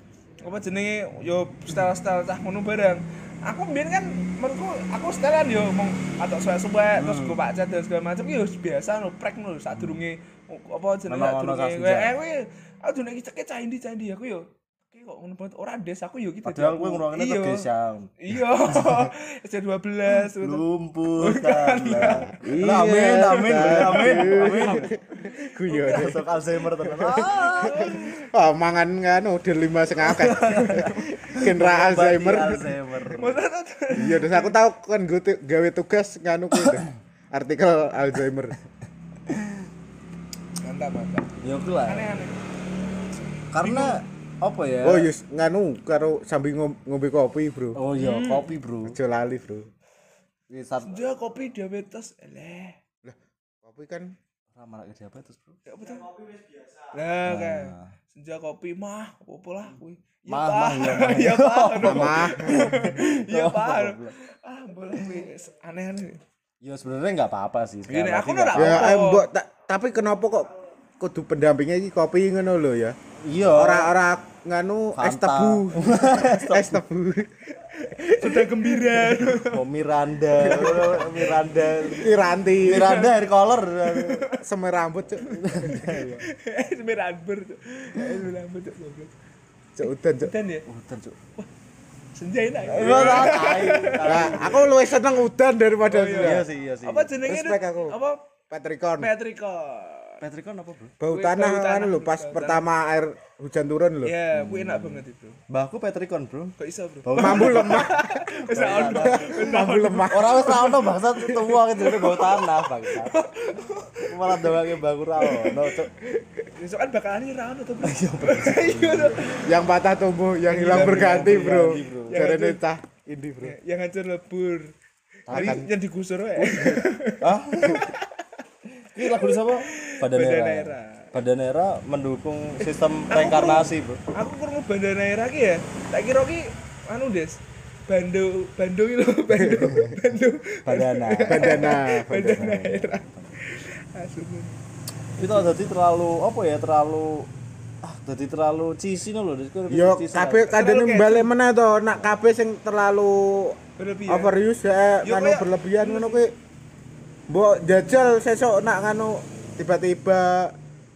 apa jenenge yo style-style cah ngono barang. Aku mbiyen kan menurutku aku stylean yo mong atok suwe-suwe terus gue pacat dan segala macam yo biasa no prek no sadurunge apa jenenge sadurunge kowe. eh kowe aku dene iki cekek cah indi cah indi aku yo kok ngono banget ora des aku yo gitu padahal gue ngurangin itu gesang Iya. SC12 gitu. lumpuh tanah Iya, amin amin amin amin Guyon. Masuk Alzheimer tenan. Ah, mangan nganu udah lima sing akeh. Genera Alzheimer. Alzheimer. Iya, terus aku tahu kan gue gawe tugas nganu kuwi deh. Artikel Alzheimer. Mantap, mantap. Oke lah. Aneh-aneh. Karena apa ya? Oh, yus nganu karo sambil ngom- ngombe kopi, Bro. Oh iya, kopi, Bro. Aja lali, Bro. Ini Dia kopi diabetes. Eleh. Lah, kopi kan ramah ke diabetes, Bro. Ya betul. Lah kan. Senja kopi mah, apa-apa lah kuwi. Iya, Mah, Pak. mah, iya, mah. Iya, Pak. mah Iya, Pak. Ah, boleh kuwi aneh-aneh. Ya sebenarnya nggak apa-apa sih. Sekali aku ora nggak- ya apa. eh, mbok ta- tapi kenapa kok kudu pendampingnya iki kopi ngono lho ya. Iya. Ora-ora nganu es tebu. es tebu. Sudah gembira. Oh, Miranda, Miranda, Iranti. Miranda hair color. Semir rambut, Cuk. Semeran ber. Semeran ber. goblok. Cuk udan, Cuk. Dan ya, Udan, Cuk. senja enak. Nah, aku luwih seneng udan daripada Iya senja. sih, iya sih. Apa jenenge? Apa? Petrikon. Petrikon. Petrikon apa, Bro? Bau tanah bau kan tanah, lho bau pas tanah. pertama air hujan turun lho. Ya, kuwi enak banget itu. Mbahku Petrikon, Bro. Kok iso, Bro? Bau Mambu lemah, Wis ono. mambu lemah. Ora wis ono bangsat tuwa jenenge bau tanah, bangsat. Malah doange mbahku ra ono, Cuk. Besok kan bakalan ra ono to, Bro. Iya, Bro. Yang patah tumbuh, yang hilang berganti, Bro. berganti, bro. Jarene cah ini, Bro. Yang hancur lebur. Hari yang digusur wae. Hah? Ini lagu siapa? Badanera. Badanera mendukung sistem reinkarnasi, Bro. Aku kurang Bandanera ki ya. Tak kira ki anu, Des. Bando, Bando iki lho, Bando, Bando. Badana. Bandana. Bandanera. Asu. Itu jadi terlalu apa ya? Terlalu ah jadi terlalu no lho. Yo kabeh lah. kadene Terlalu balik meneh to, nak kabeh sing terlalu Berlebihan. overuse ya kayak- berlebihan ngono kuwi. Mbok jajal sesuk nak nganu tiba-tiba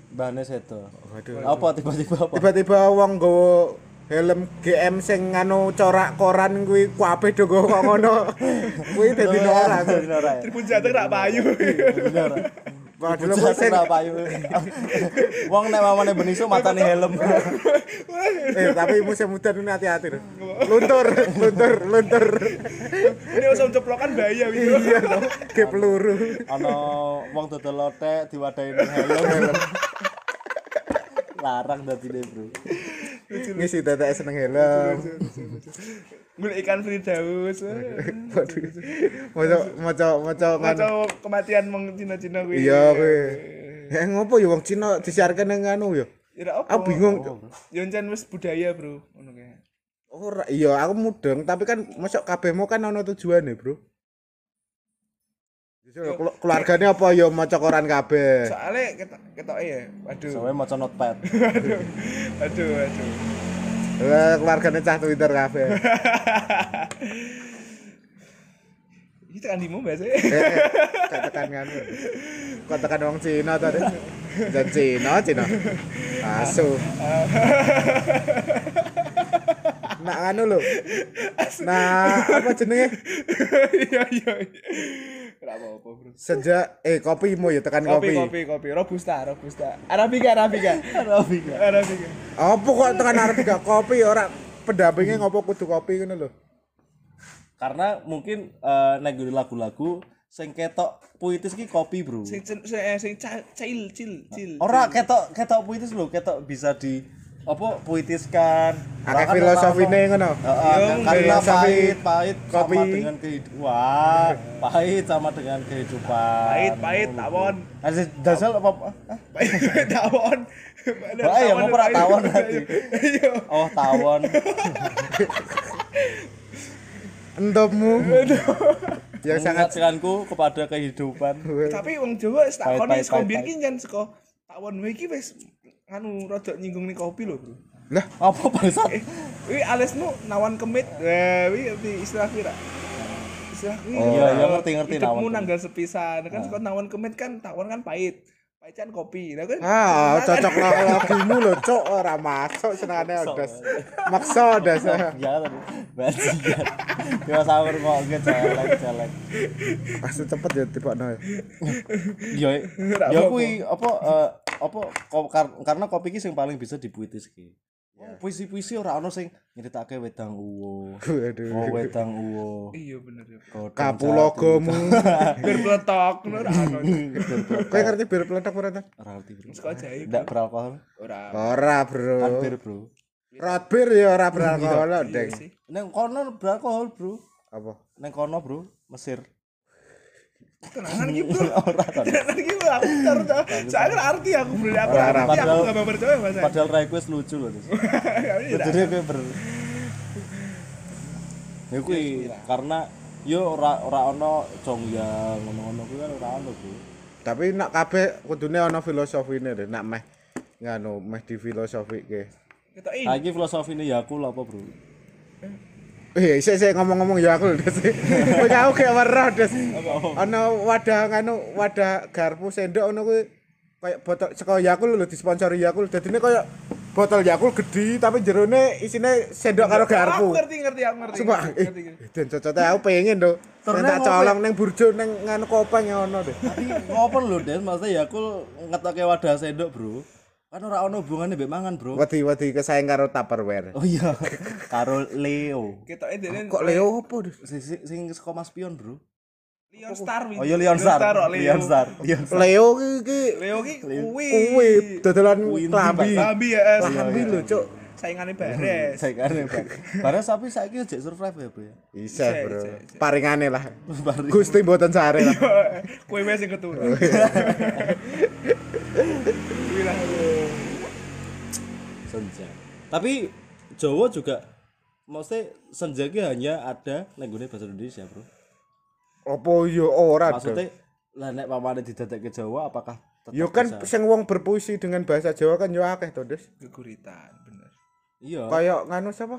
Bahane seto. Waduh. Apa tiba-tiba apa? tiba-tiba wong nggawa helm GM sing nganu corak koran kuwi kabeh do kok ngono. Kuwi dadi ora. Dadi ora. ya? Tribun jatuh rak payu. Bener. Kok sing ora payu. Wong nek mamane beniso matane helm. eh tapi musim muda ini hati-hati. Luntur, luntur, luntur. Ini usah ceplokan bahaya gitu. Iya ke peluru. Ana wong dodol lotek diwadahi helm. Larang dadi Bro. Ngisi tetek seneng helm. Golek ikan Firdaus. Waduh. Maca maca maca nganu. Maca kematian wong Cina-Cina kuwi. Iya kuwi. Ya ngopo ya wong Cina disiarkan nang nganu ya. Ya apa. Aku bingung. Cuk. Ya wis budaya, Bro. Ngono kae. Ora, iya aku mudeng, tapi kan masuk kabehmu kan ono tujuane, Bro. Keluargane apa ya maca koran kabeh. Soale ketok ketoke ya. Waduh. Soale maca notepad. Aduh. Aduh, aduh. Lah keluargane cah Twitter kabeh. Iki tekan dimu bahasa. Eh, eh, Gak tekan nganu. Kok tekan wong Cina. Dek? Dan Cina, Cina. Asu. Nak nganu lho. Nah, apa jenenge? Iya, iya. Apa-apa, Bro. Sejak eh kopimu ya tekan Kopi, kopi. kopi, kopi. Robusta, robusta. Arabica, arabica. Arabica. Arabica. Apa kok tekan arep gak kopi ora pendampingnya ngopo kudu kopi ngono lho. Karena mungkin eh nek lagu-lagu sing ketok puitis ki kopi, Bro. Sing sing eh, sing cil, cil, cil. Ora ketok ketok puitis lho, ketok bisa di apa puitiskan. Akeh Bahkan filosofine ngono. Heeh, karena pahit, pahit kopi. sama dengan kehidupan. Wah, pahit sama dengan kehidupan. Pahit, pahit, tawon. Ada dasar apa? Pahit, tawon. Wah, ya mau pernah tawon nanti. Iya. Oh, tawon. Entopmu. Yang sangat Mengingatkanku kepada kehidupan. Tapi wong Jawa wis tak pahit, mbiyen pahit. ki jan saka tawon wae iki wis anu rada nyinggung ning kopi lho, Bro. lah Apa bangsat? Eh, wi alesmu nawan kemit. Wah, wi istilah pira? Istilah kuwi. Iya, iya, ngerti, ngerti, nawan kemit. nanggal sepisan kan saka nawan kemit kan tawon kan pahit. Macan kopi. Lah kan Ah, cocok lagimu lho, cok ora masuk senengane odes. Maksa odes. Ya tadi. Bajingan. Ya sahur kok celek celek. Pasti cepet ya tibakno. Ya ya kuwi apa eh, apa karena kopi ki sing paling bisa dipuitis ki. Puisi-puisi ora ono sing nyeritake wedang uwo. Waduh. Oh wedang uwo. Iya bener ya. Kapulogomu. Biar peletok ngono ora ono. Kowe ngerti bir peletok ora ta? Ora ngerti, bro. Saka jaib. Ndak beralkohol. Ora. Ora, Bro. Kan bir, bro. Rot bir ya ora beralkohol, Iya Deng. sih. Neng kono beralkohol, bro. Apa? Neng kono, bro. Mesir. Kenangan gitu. Ora. Kenangan gitu aku ntar dah. Saya kan arti aku beli aku arti aku Padahal- enggak percaya Mas. Padahal request lucu loh. Terus. Jadi gue ber Ya kuwi karena yo ora ora ono jongyang ngono-ngono kuwi kan ora ono, Bro. Tapi nak kabeh kudune ana filosofine deh, nak meh nganu meh di filosofi ke. Kita ini. Saiki filosofine Yakul apa, Bro? Eh, isih isih ngomong-ngomong ya aku Des. Kowe aku gak weruh, Des. Ana wadah nganu wadah garpu sendok ngono kuwi kayak botol saka Yakult lho disponsori Yakult. Dadine kayak botol Yakult gede tapi jerone isine sendok karo garpu. Aku ngerti ngerti aku ngerti. Ngerti, eh, cocote aku pengen do. Terus Tak ngopo? colong ning burjo ning nganu kopeng ya ono deh. Tapi ngopo lho, Des? Maksudnya Yakul ngetoke wadah sendok, Bro. Kan ora ono hubungane mbek mangan, Bro. Wedi-wedi kesaing karo Tupperware. Oh iya, karo Leo. Kita ini Kok Leo Des? Sing sing- saka Mas Pion, Bro. Leon Star. Oh iya Leon Star. Leon Star. Leon Star. Leo ki ki Leo ki kuwi. kuwi dodolan klambi. Babi ya. Klambi lho, Cuk. Saingane bares. Kan Pak. Barang sapi saiki jek survive ya, Bro ya. Bisa, Bro. Paringane lah. Gusti mboten sare lah. Kue wes sing keturun. Kuwi lah. Senja. Tapi Jawa juga maksudnya senja ki hanya ada ning gone bahasa Indonesia, Bro. Apa yo ora, Dol? Maksudnya lah nek pamane didadekke Jawa apakah Yo kan bisa? sing wong berpuisi dengan bahasa Jawa kan yo akeh to, Des. Geguritan bener. Iya. Kayak nganu siapa?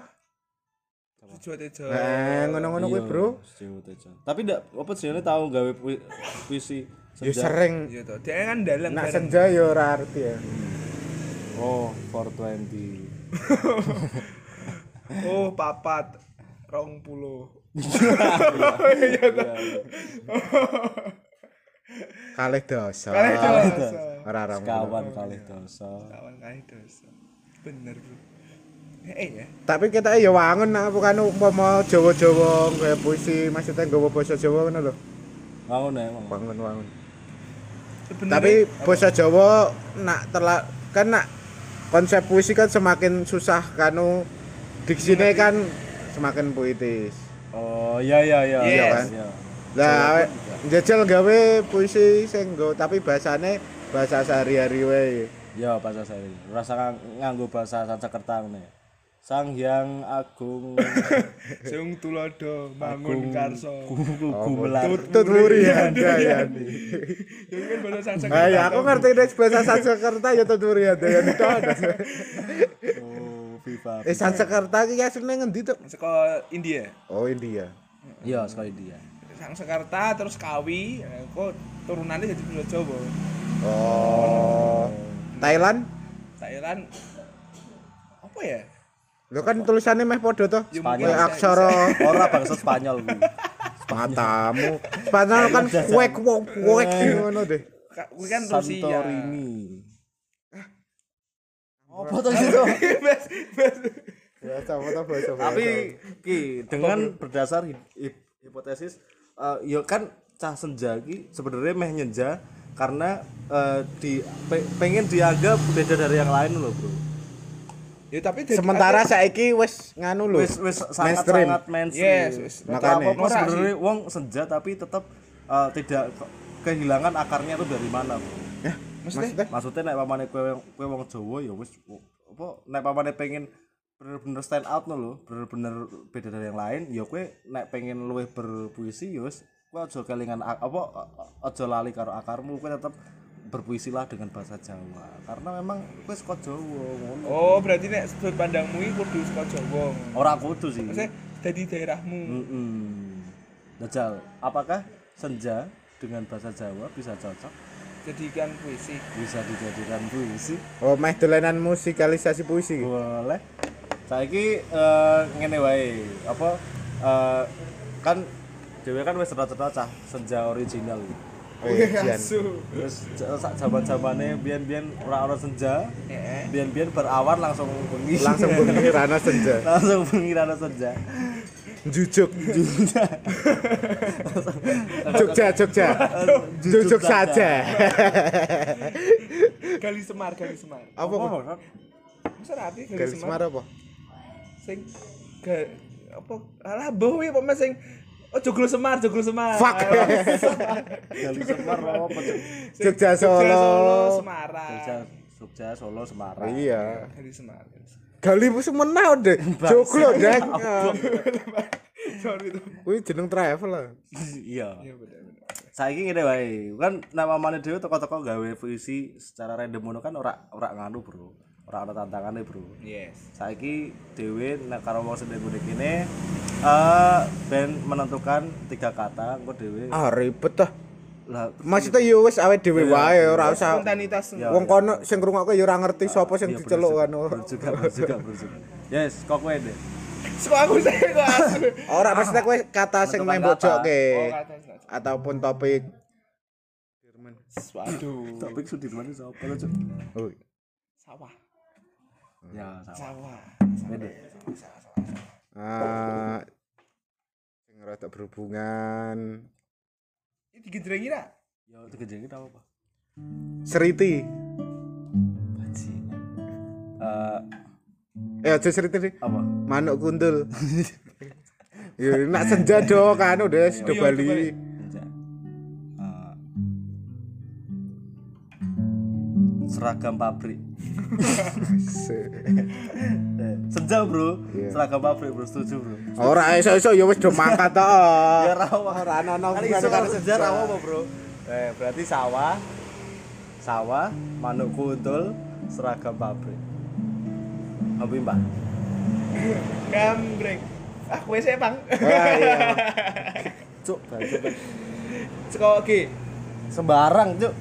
Tujuh tejo. Eh, ngono-ngono kuwi, Iya, Bro. Jawa Tejo. Tapi ndak apa jenenge tahu gawe pui- puisi Yo sering Iya toh. Dia kan dalang nak senja yo ora arti ya. Oh, 420. Oh, papat. Rong puluh. Kalih dosa. Kalih dosa. Ora ora. Kawan kalih dosa. Kawan kali dosa. Bener, Bro. Eh ya. Tapi kita ya wangun nak bukan umpama Jawa-Jawa kayak puisi maksudnya nggawa basa Jawa ngono lho. Ngono ya. Wangun wangun. Sebenarnya Tapi bahasa Jawa nak terla kan nak konsep puisi kan semakin susah kanu diksine kan semakin puitis. Oh, iya iya iya. Yes. Iya kan? Iya. Lah njajal gawe puisi sing nggo tapi bahasane bahasa sehari-hari wae. Ya bahasa saya. Rasa ngang- nganggo bahasa Sanskerta ngene. Sang Hyang Agung Sing tulodo mangun karso. gumelar. Tutut muri handayani. Ya kan bahasa Sanskerta. Ah ya aku ngerti deh bahasa Sanskerta ya tutut muri handayani to. Oh, Viva. Eh Sanskerta ki asline ngendi to? Saka India. Oh India. Iya, sekali dia. Sanskerta terus Kawi, kok turunannya jadi bahasa Jawa. Oh. Thailand? Thailand apa ya? Lo kan tulisannya meh podo to. Ya, Spanyol. aksara Ora bangsa Spanyol kuwi. matamu. Spanyol kan kuek kuek kuek ngono deh. Kuwi kan Rusia. Santorini. Apa tuh itu? Ya bahasa. Tapi ki dengan berdasar hi- hip- hipotesis eh ya kan cah senja ki sebenarnya meh nyenja karena eh, di pe- pengen dianggap beda dari yang lain loh, Bro. Ya tapi sementara saiki wis nganu lho. Wis wis sangat mainstream. sangat mainstream. Yes, wis. Apa sebenarnya wong senja tapi tetap eh, tidak ke- kehilangan akarnya itu dari mana. Ya, maksudnya Maksudnya nek pamane kowe kowe wong Jawa ya wis apa nek pamane pengen bener-bener stand out no lho, bener-bener beda dari yang lain, ya kowe nek pengen luwih berpuisi ya wis kowe aja kelingan apa aja lali karo akarmu, kowe tetap berpuisilah dengan bahasa Jawa. Karena memang kowe saka Jawa ngono. Oh, berarti nek sudut pandangmu iki kudu saka Jawa. Ora kudu sih. Maksudnya dari daerahmu. Mm-mm. Dajjal, apakah senja dengan bahasa Jawa bisa cocok? jadikan puisi bisa dijadikan puisi Oh, meh dolanan musikalisasi puisi. boleh saiki eh, ngene wae apa eh, kan dhewe kan wis cerita-cerita cah senja original Jian. Asu terus sak zaman-zamane biyen-biyen ora ana senja biyen-biyen berawan langsung bengi Langsung bengi rana senja. langsung bengi rana senja Jujuk. Jogja, Jogja. Jujuk saja. gali semar gali semar Apa? apa masa rapi gali, semar semar apa? sing apa alah ya pemain sing oh joglo semar joglo semar Fuck. Gali Semar apa? Jogja Jogja Solo. Solo Semarang Jogja Jogja Solo Semarang Iya. gali semar gali wis menah deh. Joglo deh. sorry tuh Kuwi jeneng travel lah. iya iya bener saiki ngene wae kan nama mane dhewe teko-teko gawe puisi secara random ngono kan ora ora nganu bro ora ana tantangane bro. Yes. Saiki dhewe nek karo wong sing ngene kene eh ben menentukan tiga kata engko dhewe. Ah ribet dah. lah Maksudnya yo wis awake dhewe wae ora usah spontanitas wong kono sing ngrungokke yo ora ngerti sapa sing iya, diceluk kan. juga, juga juga yes kok kowe deh Suka aku saya kok asu Ora maksudnya kowe kata sing kata. jokke oh ataupun topik Firman. waduh. Topik Sudirman itu apa lo cuk? Oh. sawah ya sama. sawah beda. Ah sing rada berhubungan. Ini digedrengi ra ya itu kejengin apa apa Seriti. bajingan eh. Eh aja seriti deh. apa? Manuk kundul. Ya nak senja do kan udah sudah iya, Bali. Bali. Eh, seragam pabrik senja bro. Iya. seragam pabrik bro. Setuju bro. Ora iso-iso ya wis do mangkat to. ya rawa. Ora ana kan iso karo senja rawa apa bro? Eh berarti sawah. Sawah manuk kuntul seragam pabrik. Apa mbak? Gambreng. Ah sih bang. Wah iya. cuk cuk oke sembarang cuk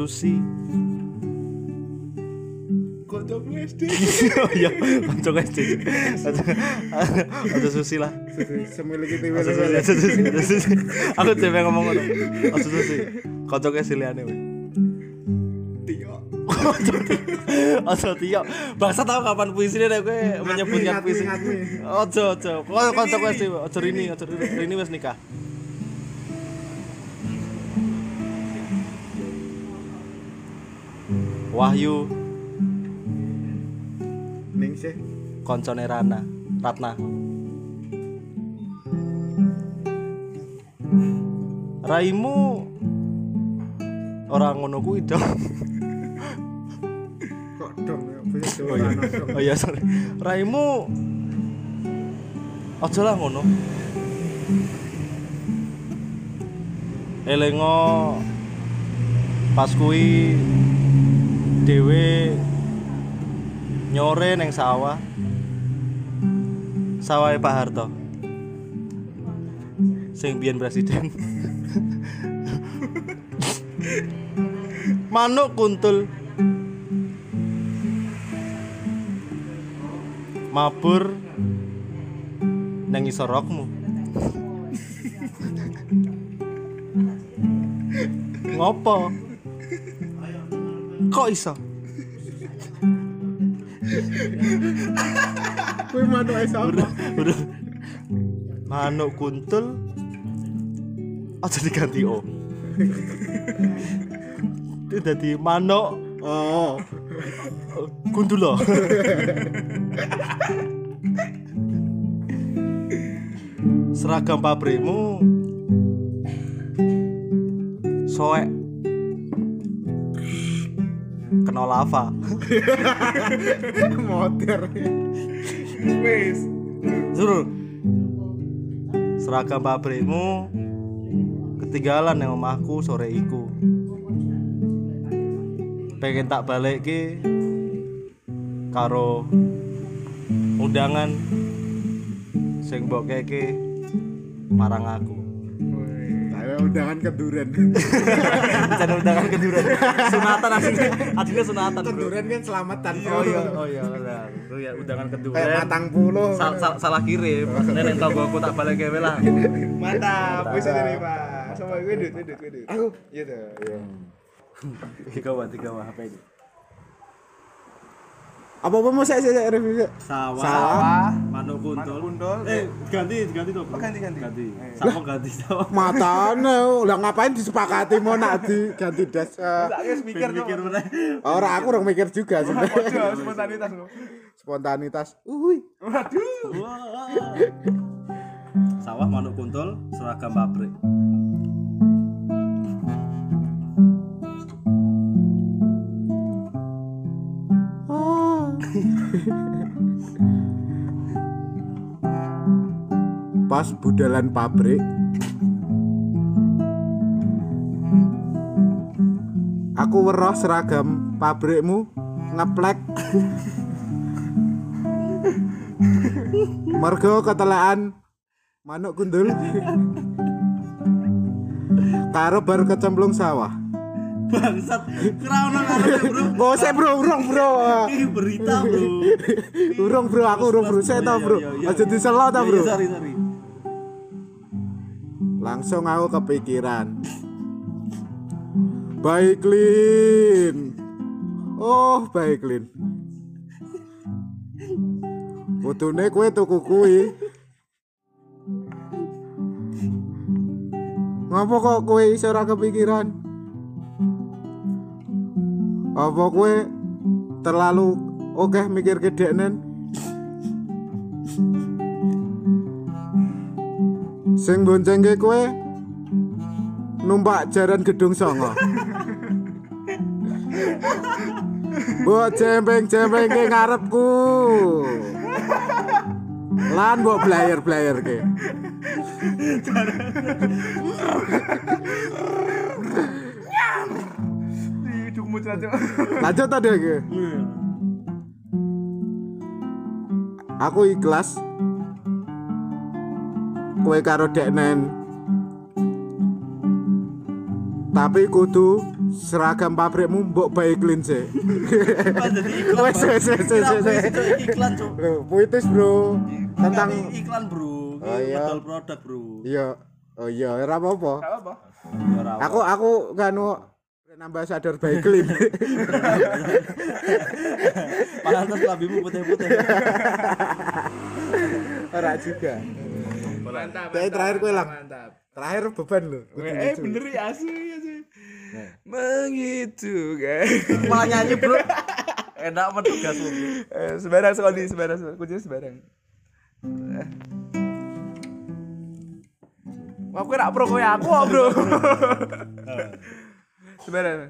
Susi double SD oh iya pancok SD ada Susi lah aja susi. Aku cewek ngomong ngono. Aja susi. Kocoknya siliane we. Tio Aja tiyo. Bangsa tahu kapan puisi ini nek kowe menyebutkan puisi. aja. Kok kocok aja rini, aja rini. Rini wis nikah. Wahyu Ning sih. koncone Rana, Ratna. Raimu orang ngono kuwi dong. Kok dong ya Oh iya. Oh iya sorry. Raimu aja lah ngono. Elengo pas kuwi dhewe nyore neng sawah. Sawah Pak Harto. Sing biyen presiden. Manuk kuntul mabur nang isor rokmu ngopo kok iso? Kuwi manuk es apa? udah manuk kuntul. Aja diganti o. Itu jadi manuk Oh. kuntul loh seragam pabrikmu. Soek kena lava. Motor. wis Suruh seragam pabrikmu ketinggalan yang omahku sore iku. Pengen tak balik ki karo undangan sing mbok keke marang aku Ayo undangan kenduren. Jangan undangan keduran sunatan aslinya aslinya sunatan bro kenduren kan selamatan. oh iya oh iya benar. iya undangan Kayak keduran matang puluh. Sal- sal- salah kirim nenek tonggoku tak balik kewe lah Mantap, wis dari Pak. Sama gue dut, gue dut. Aku Iya tuh. Iya. tiga wah tiga wah apa ini apa apa mau saya saya review saya. sawah, Sawah. manuk kuntul Kuntul. eh ganti ganti tuh. Oh, ganti, ganti. ganti Eh. sawah ganti sawah Matane, lah ngapain disepakati mau nak di ganti das. Tak wis mikir mikir mana Ora aku orang mikir juga sebenarnya. Ojo spontanitas. Spontanitas. Uhui. Waduh. sawah manuk kuntul seragam pabrik Pas budalan pabrik. Aku weroh seragam pabrikmu ngeplek. Mergo ketelaan manuk gundul. Karo bar kecemplung sawah. Bangsat kerauna karep bro Gak usah bro, urung bro. ini berita bro Urung bro, aku urung bro. Saya tau bro. Aja diselo tau bro. Iya, sorry sorry Langsung aku kepikiran. Baiklin. Oh, Baiklin. Kudune kue tuku kuwi. Ngapa kok kowe iso ora kepikiran? Apa kowe terlalu oke mikir gedeknen? Sing boncengke kowe numpak jaran gedung songo. Mbok jempeng-jempeng ke ngarepku. Lan mbok blayer-blayer ke. Muncrat Cuk. Lanjut tadi ke. Aku ikhlas. Kowe karo deknen. Tapi kudu seragam pabrikmu mbok baiklin sih. jadi iklan Wes, wes, wes, wes, iklan Loh, Puitis bro. Tentang iklan bro Oh, iya. betul produk bro iya. Oh iya, ora apa-apa. Ya. Aku aku nganu brand ambassador Baiklin. pantas labimu putih-putih ora juga. Mantap. Tapi terakhir kowe lang. Mantap. Terakhir beban lho. Eh bener ya asli asli. Begitu kan. malah nyanyi bro enak apa tugas lu Eh, Sembarang sekali, sembarang. Kuncinya sembarang. Eh. Wah, aku nak pro kowe aku, bro. Sembarang.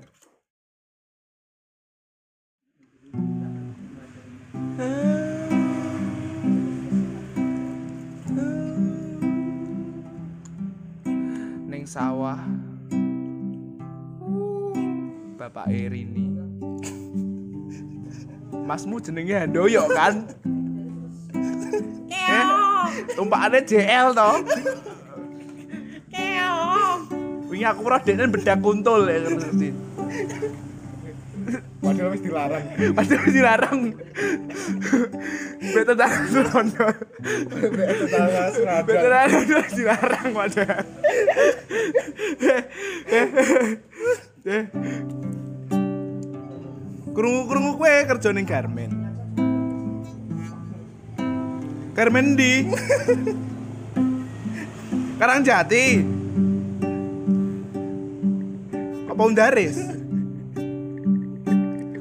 Neng sawah. Bapak Erini. Masmu jenenge Handoyo kan? Eh, tumpakannya JL toh. Wingi aku ora dekne bedak kuntul ya ngerti. Padahal wis dilarang. Padahal dilarang. Beto tak rondo. Tetangga seragam. Beto tak rondo dilarang padahal. Krungu-krungu kowe kerja ning garmen. Garmen di Karang Jati. Apa Undaris?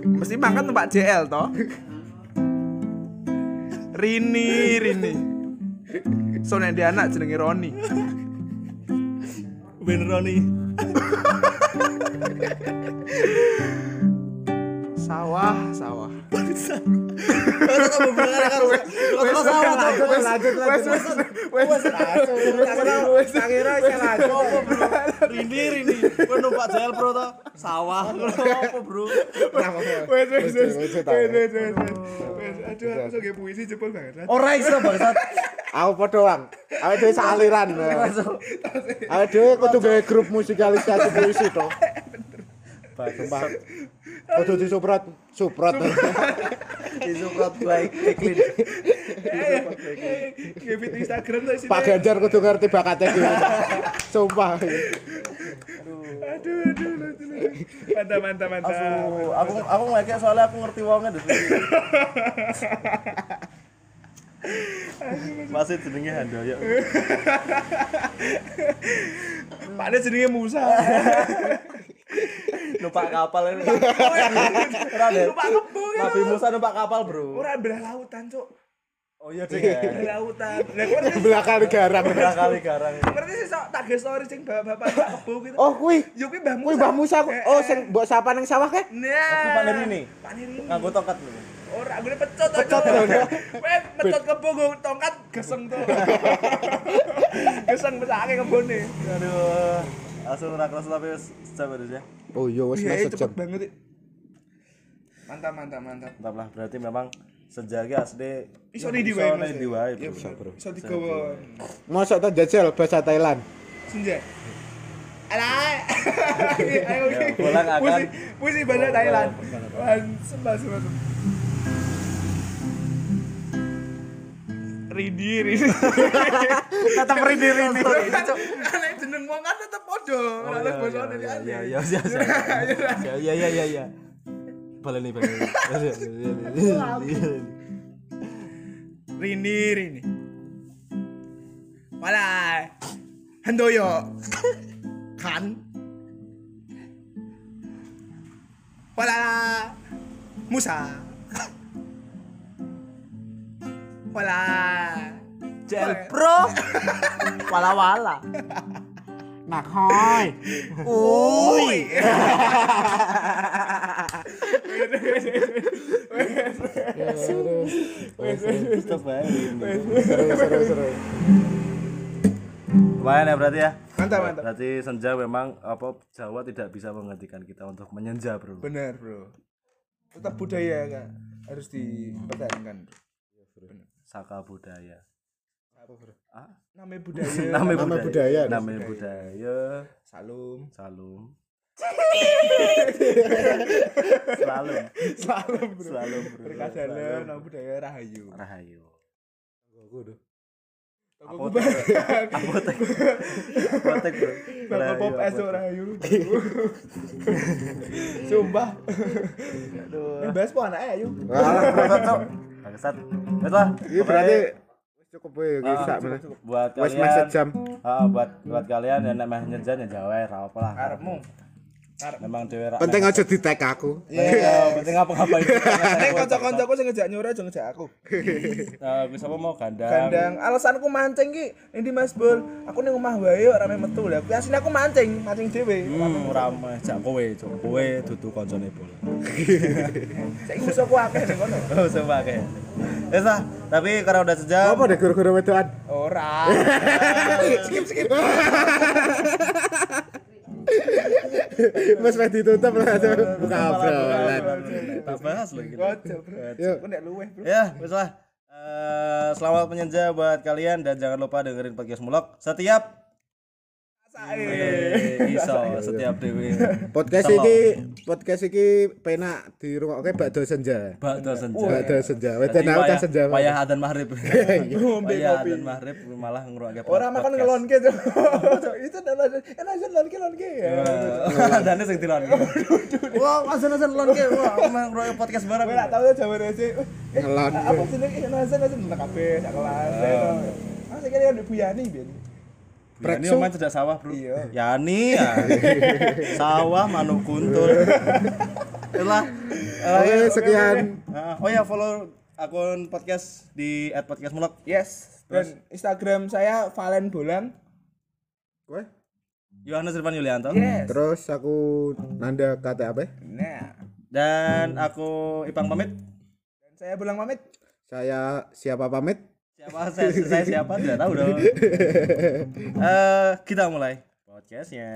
Mesti mangkat tempat JL toh. Rini, Rini. So nek dia anak jenenge Roni. Ben Roni Sawah, sawah. Rini Rini, kowe numpak jalan bro to? Sawah. Apa bro? Wes wes wes. wes, Wes aduh aku nge puisi jebol banget. Ora iso bangsat. Aku padha wang. Awake dhewe saliran. Awake dhewe kudu gawe grup musikalisasi puisi to. Sumpah. Kudu disuprot, suprot. Disuprot baik iklim. Nge fit Instagram tuh sini. Pak Ganjar kudu ngerti bakatnya gitu. Sumpah. Aduh aduh lucu lucu. Mantap mantap mantap. Aku aku aku ngekek soalnya aku ngerti wongnya deh. Masih jenenge Handoyo. Pak jenenge Musa. Numpak kapal ini. Ora deh. Numpak kebo. Nabi Musa numpak kapal, Bro. Ora belah lautan, Cuk. Oh iya deh. ya. Belah lautan. Lah kok ngerti Belakang garang. Berapa kali garang. ngerti sih sok tag story sing bapak-bapak kebo gitu. Oh, kuwi. Yo kuwi Mbah Musa. Kuwi Mbah Musa. Oh, sing mbok sapa ning sawah ke? Nah. Aku Pak Nerini. Pak Nerini. Nganggo tongkat lho. Ora, gue pecot Pecot, aja. lho. Weh, pecot kebo gue tongkat geseng tuh. geseng besake kebone. Aduh. Langsung ora keras tapi wis sejam ya. Oh iya wis Iya, mas cepet banget. Mantap, mantap, mantap. Mantap lah berarti memang senja iki asli Iso di wae. Mas. di wae. Iya, bro. Iso digawa. Mosok ta jajal bahasa Thailand. Senja. Alah. Ayo, Ya, pulang akan- Puisi, bahasa Thailand. Wan, sembah, sembah, sembah. Ridi, Ridi. Tetep rindi rindi. Wong kan tetep ada basa dari Ya aja. ya ya. Ya ya ya ya ya. Balen nih balen. Rini, Rini. Malah. Handoyo. Kan. Wala. Musa. Wala. Jel Pro. Wala wala. Nak hoy. Uy. Tetep bae. Seru seru seru. Lumayan ya berarti ya. Mantap, mantap. Berarti senja memang apa Jawa tidak bisa menghentikan kita untuk menyenja, Bro. Benar, Bro. Tetap budaya kan harus dipertahankan. Benar. Saka budaya. Apa, Bro? Ah, Namanya budaya. Nama budaya. budaya. Namanya budaya. Salum. Salum. Selalu. Salum, Bro. Selalu, Bro. Berkah dalam nama budaya Rahayu. Rahayu. Toko Apotek. Apotek. Apotek, Bro. Bapak Rahayu, Pop esok Rahayu. Sumpah. Aduh. Ini bahas po anaknya ayo. Bangsat. Wes lah. Ini berarti cukup wae Ah, bisa cukup. buat Wis kalian mas sejam. Ah, buat buat kalian yang nek meh nyenja nyenja wae ra apa lah. Karepmu. Memang dhewe ra. Penting aja di tag aku. Iya, penting apa-ngapain. Nek kanca-kancaku sing ngejak nyora aja ngejak aku. Nah, gue siapa mau gandang. Gandang alasanku mancing ki endi Mas Bol? Aku ning omah wae ora meh metu. Kuwi asline aku mancing, mancing dhewe. Hmm, ora meh jak kowe, cok. Kowe dudu kancane bol. Saiki musuhku akeh ning kono. Oh, sumpah kayak. Wes lah, tapi karena udah sejam. Apa deh guru-guru wedoan? Ora. skip skip. Mas wis ditutup lah. Buka obrolan. Kita bahas lagi. Yuk. Nek luweh, Bro. Ya, wes lah. Eh, selamat menyenja buat kalian dan jangan lupa dengerin podcast Mulok setiap iso setiap dewi Podcast iki podcast iki penak dirungokke bakdo senja. bakdo senja. Bakdo senja. Wedan aku tak senja. Payah adzan maghrib. Payah adzan maghrib malah ngrungokne Ora makan ngelonke, Itu adalah enak aja lonke lonke ya. Adane sing dilon. Wah, azan-azan lon ke. Wah, emang ngrungokne podcast bareng. Gak tau ya jaman sih. Eh, Ngelon. apa sih enak aja aja nang kabeh sak kelas. Ah, saya kira ada Buyani biyen. Ya, ini Preksu. omae cedak sawah, Bro. Iya. Yani ya. sawah manuk kuntul. Itulah. Oke, sekian. Ah, oh ya follow akun podcast di @podcastmulok. Yes. Dan Instagram saya Valen Bolang. Kowe? Yohanes Irfan Yulianto. Yes. Terus aku nanda kata apa? Nah, Dan aku Ipang pamit. Dan saya pulang pamit. Saya siapa pamit? Siapa saya, saya siapa tidak tahu dong. Eh kita mulai podcastnya.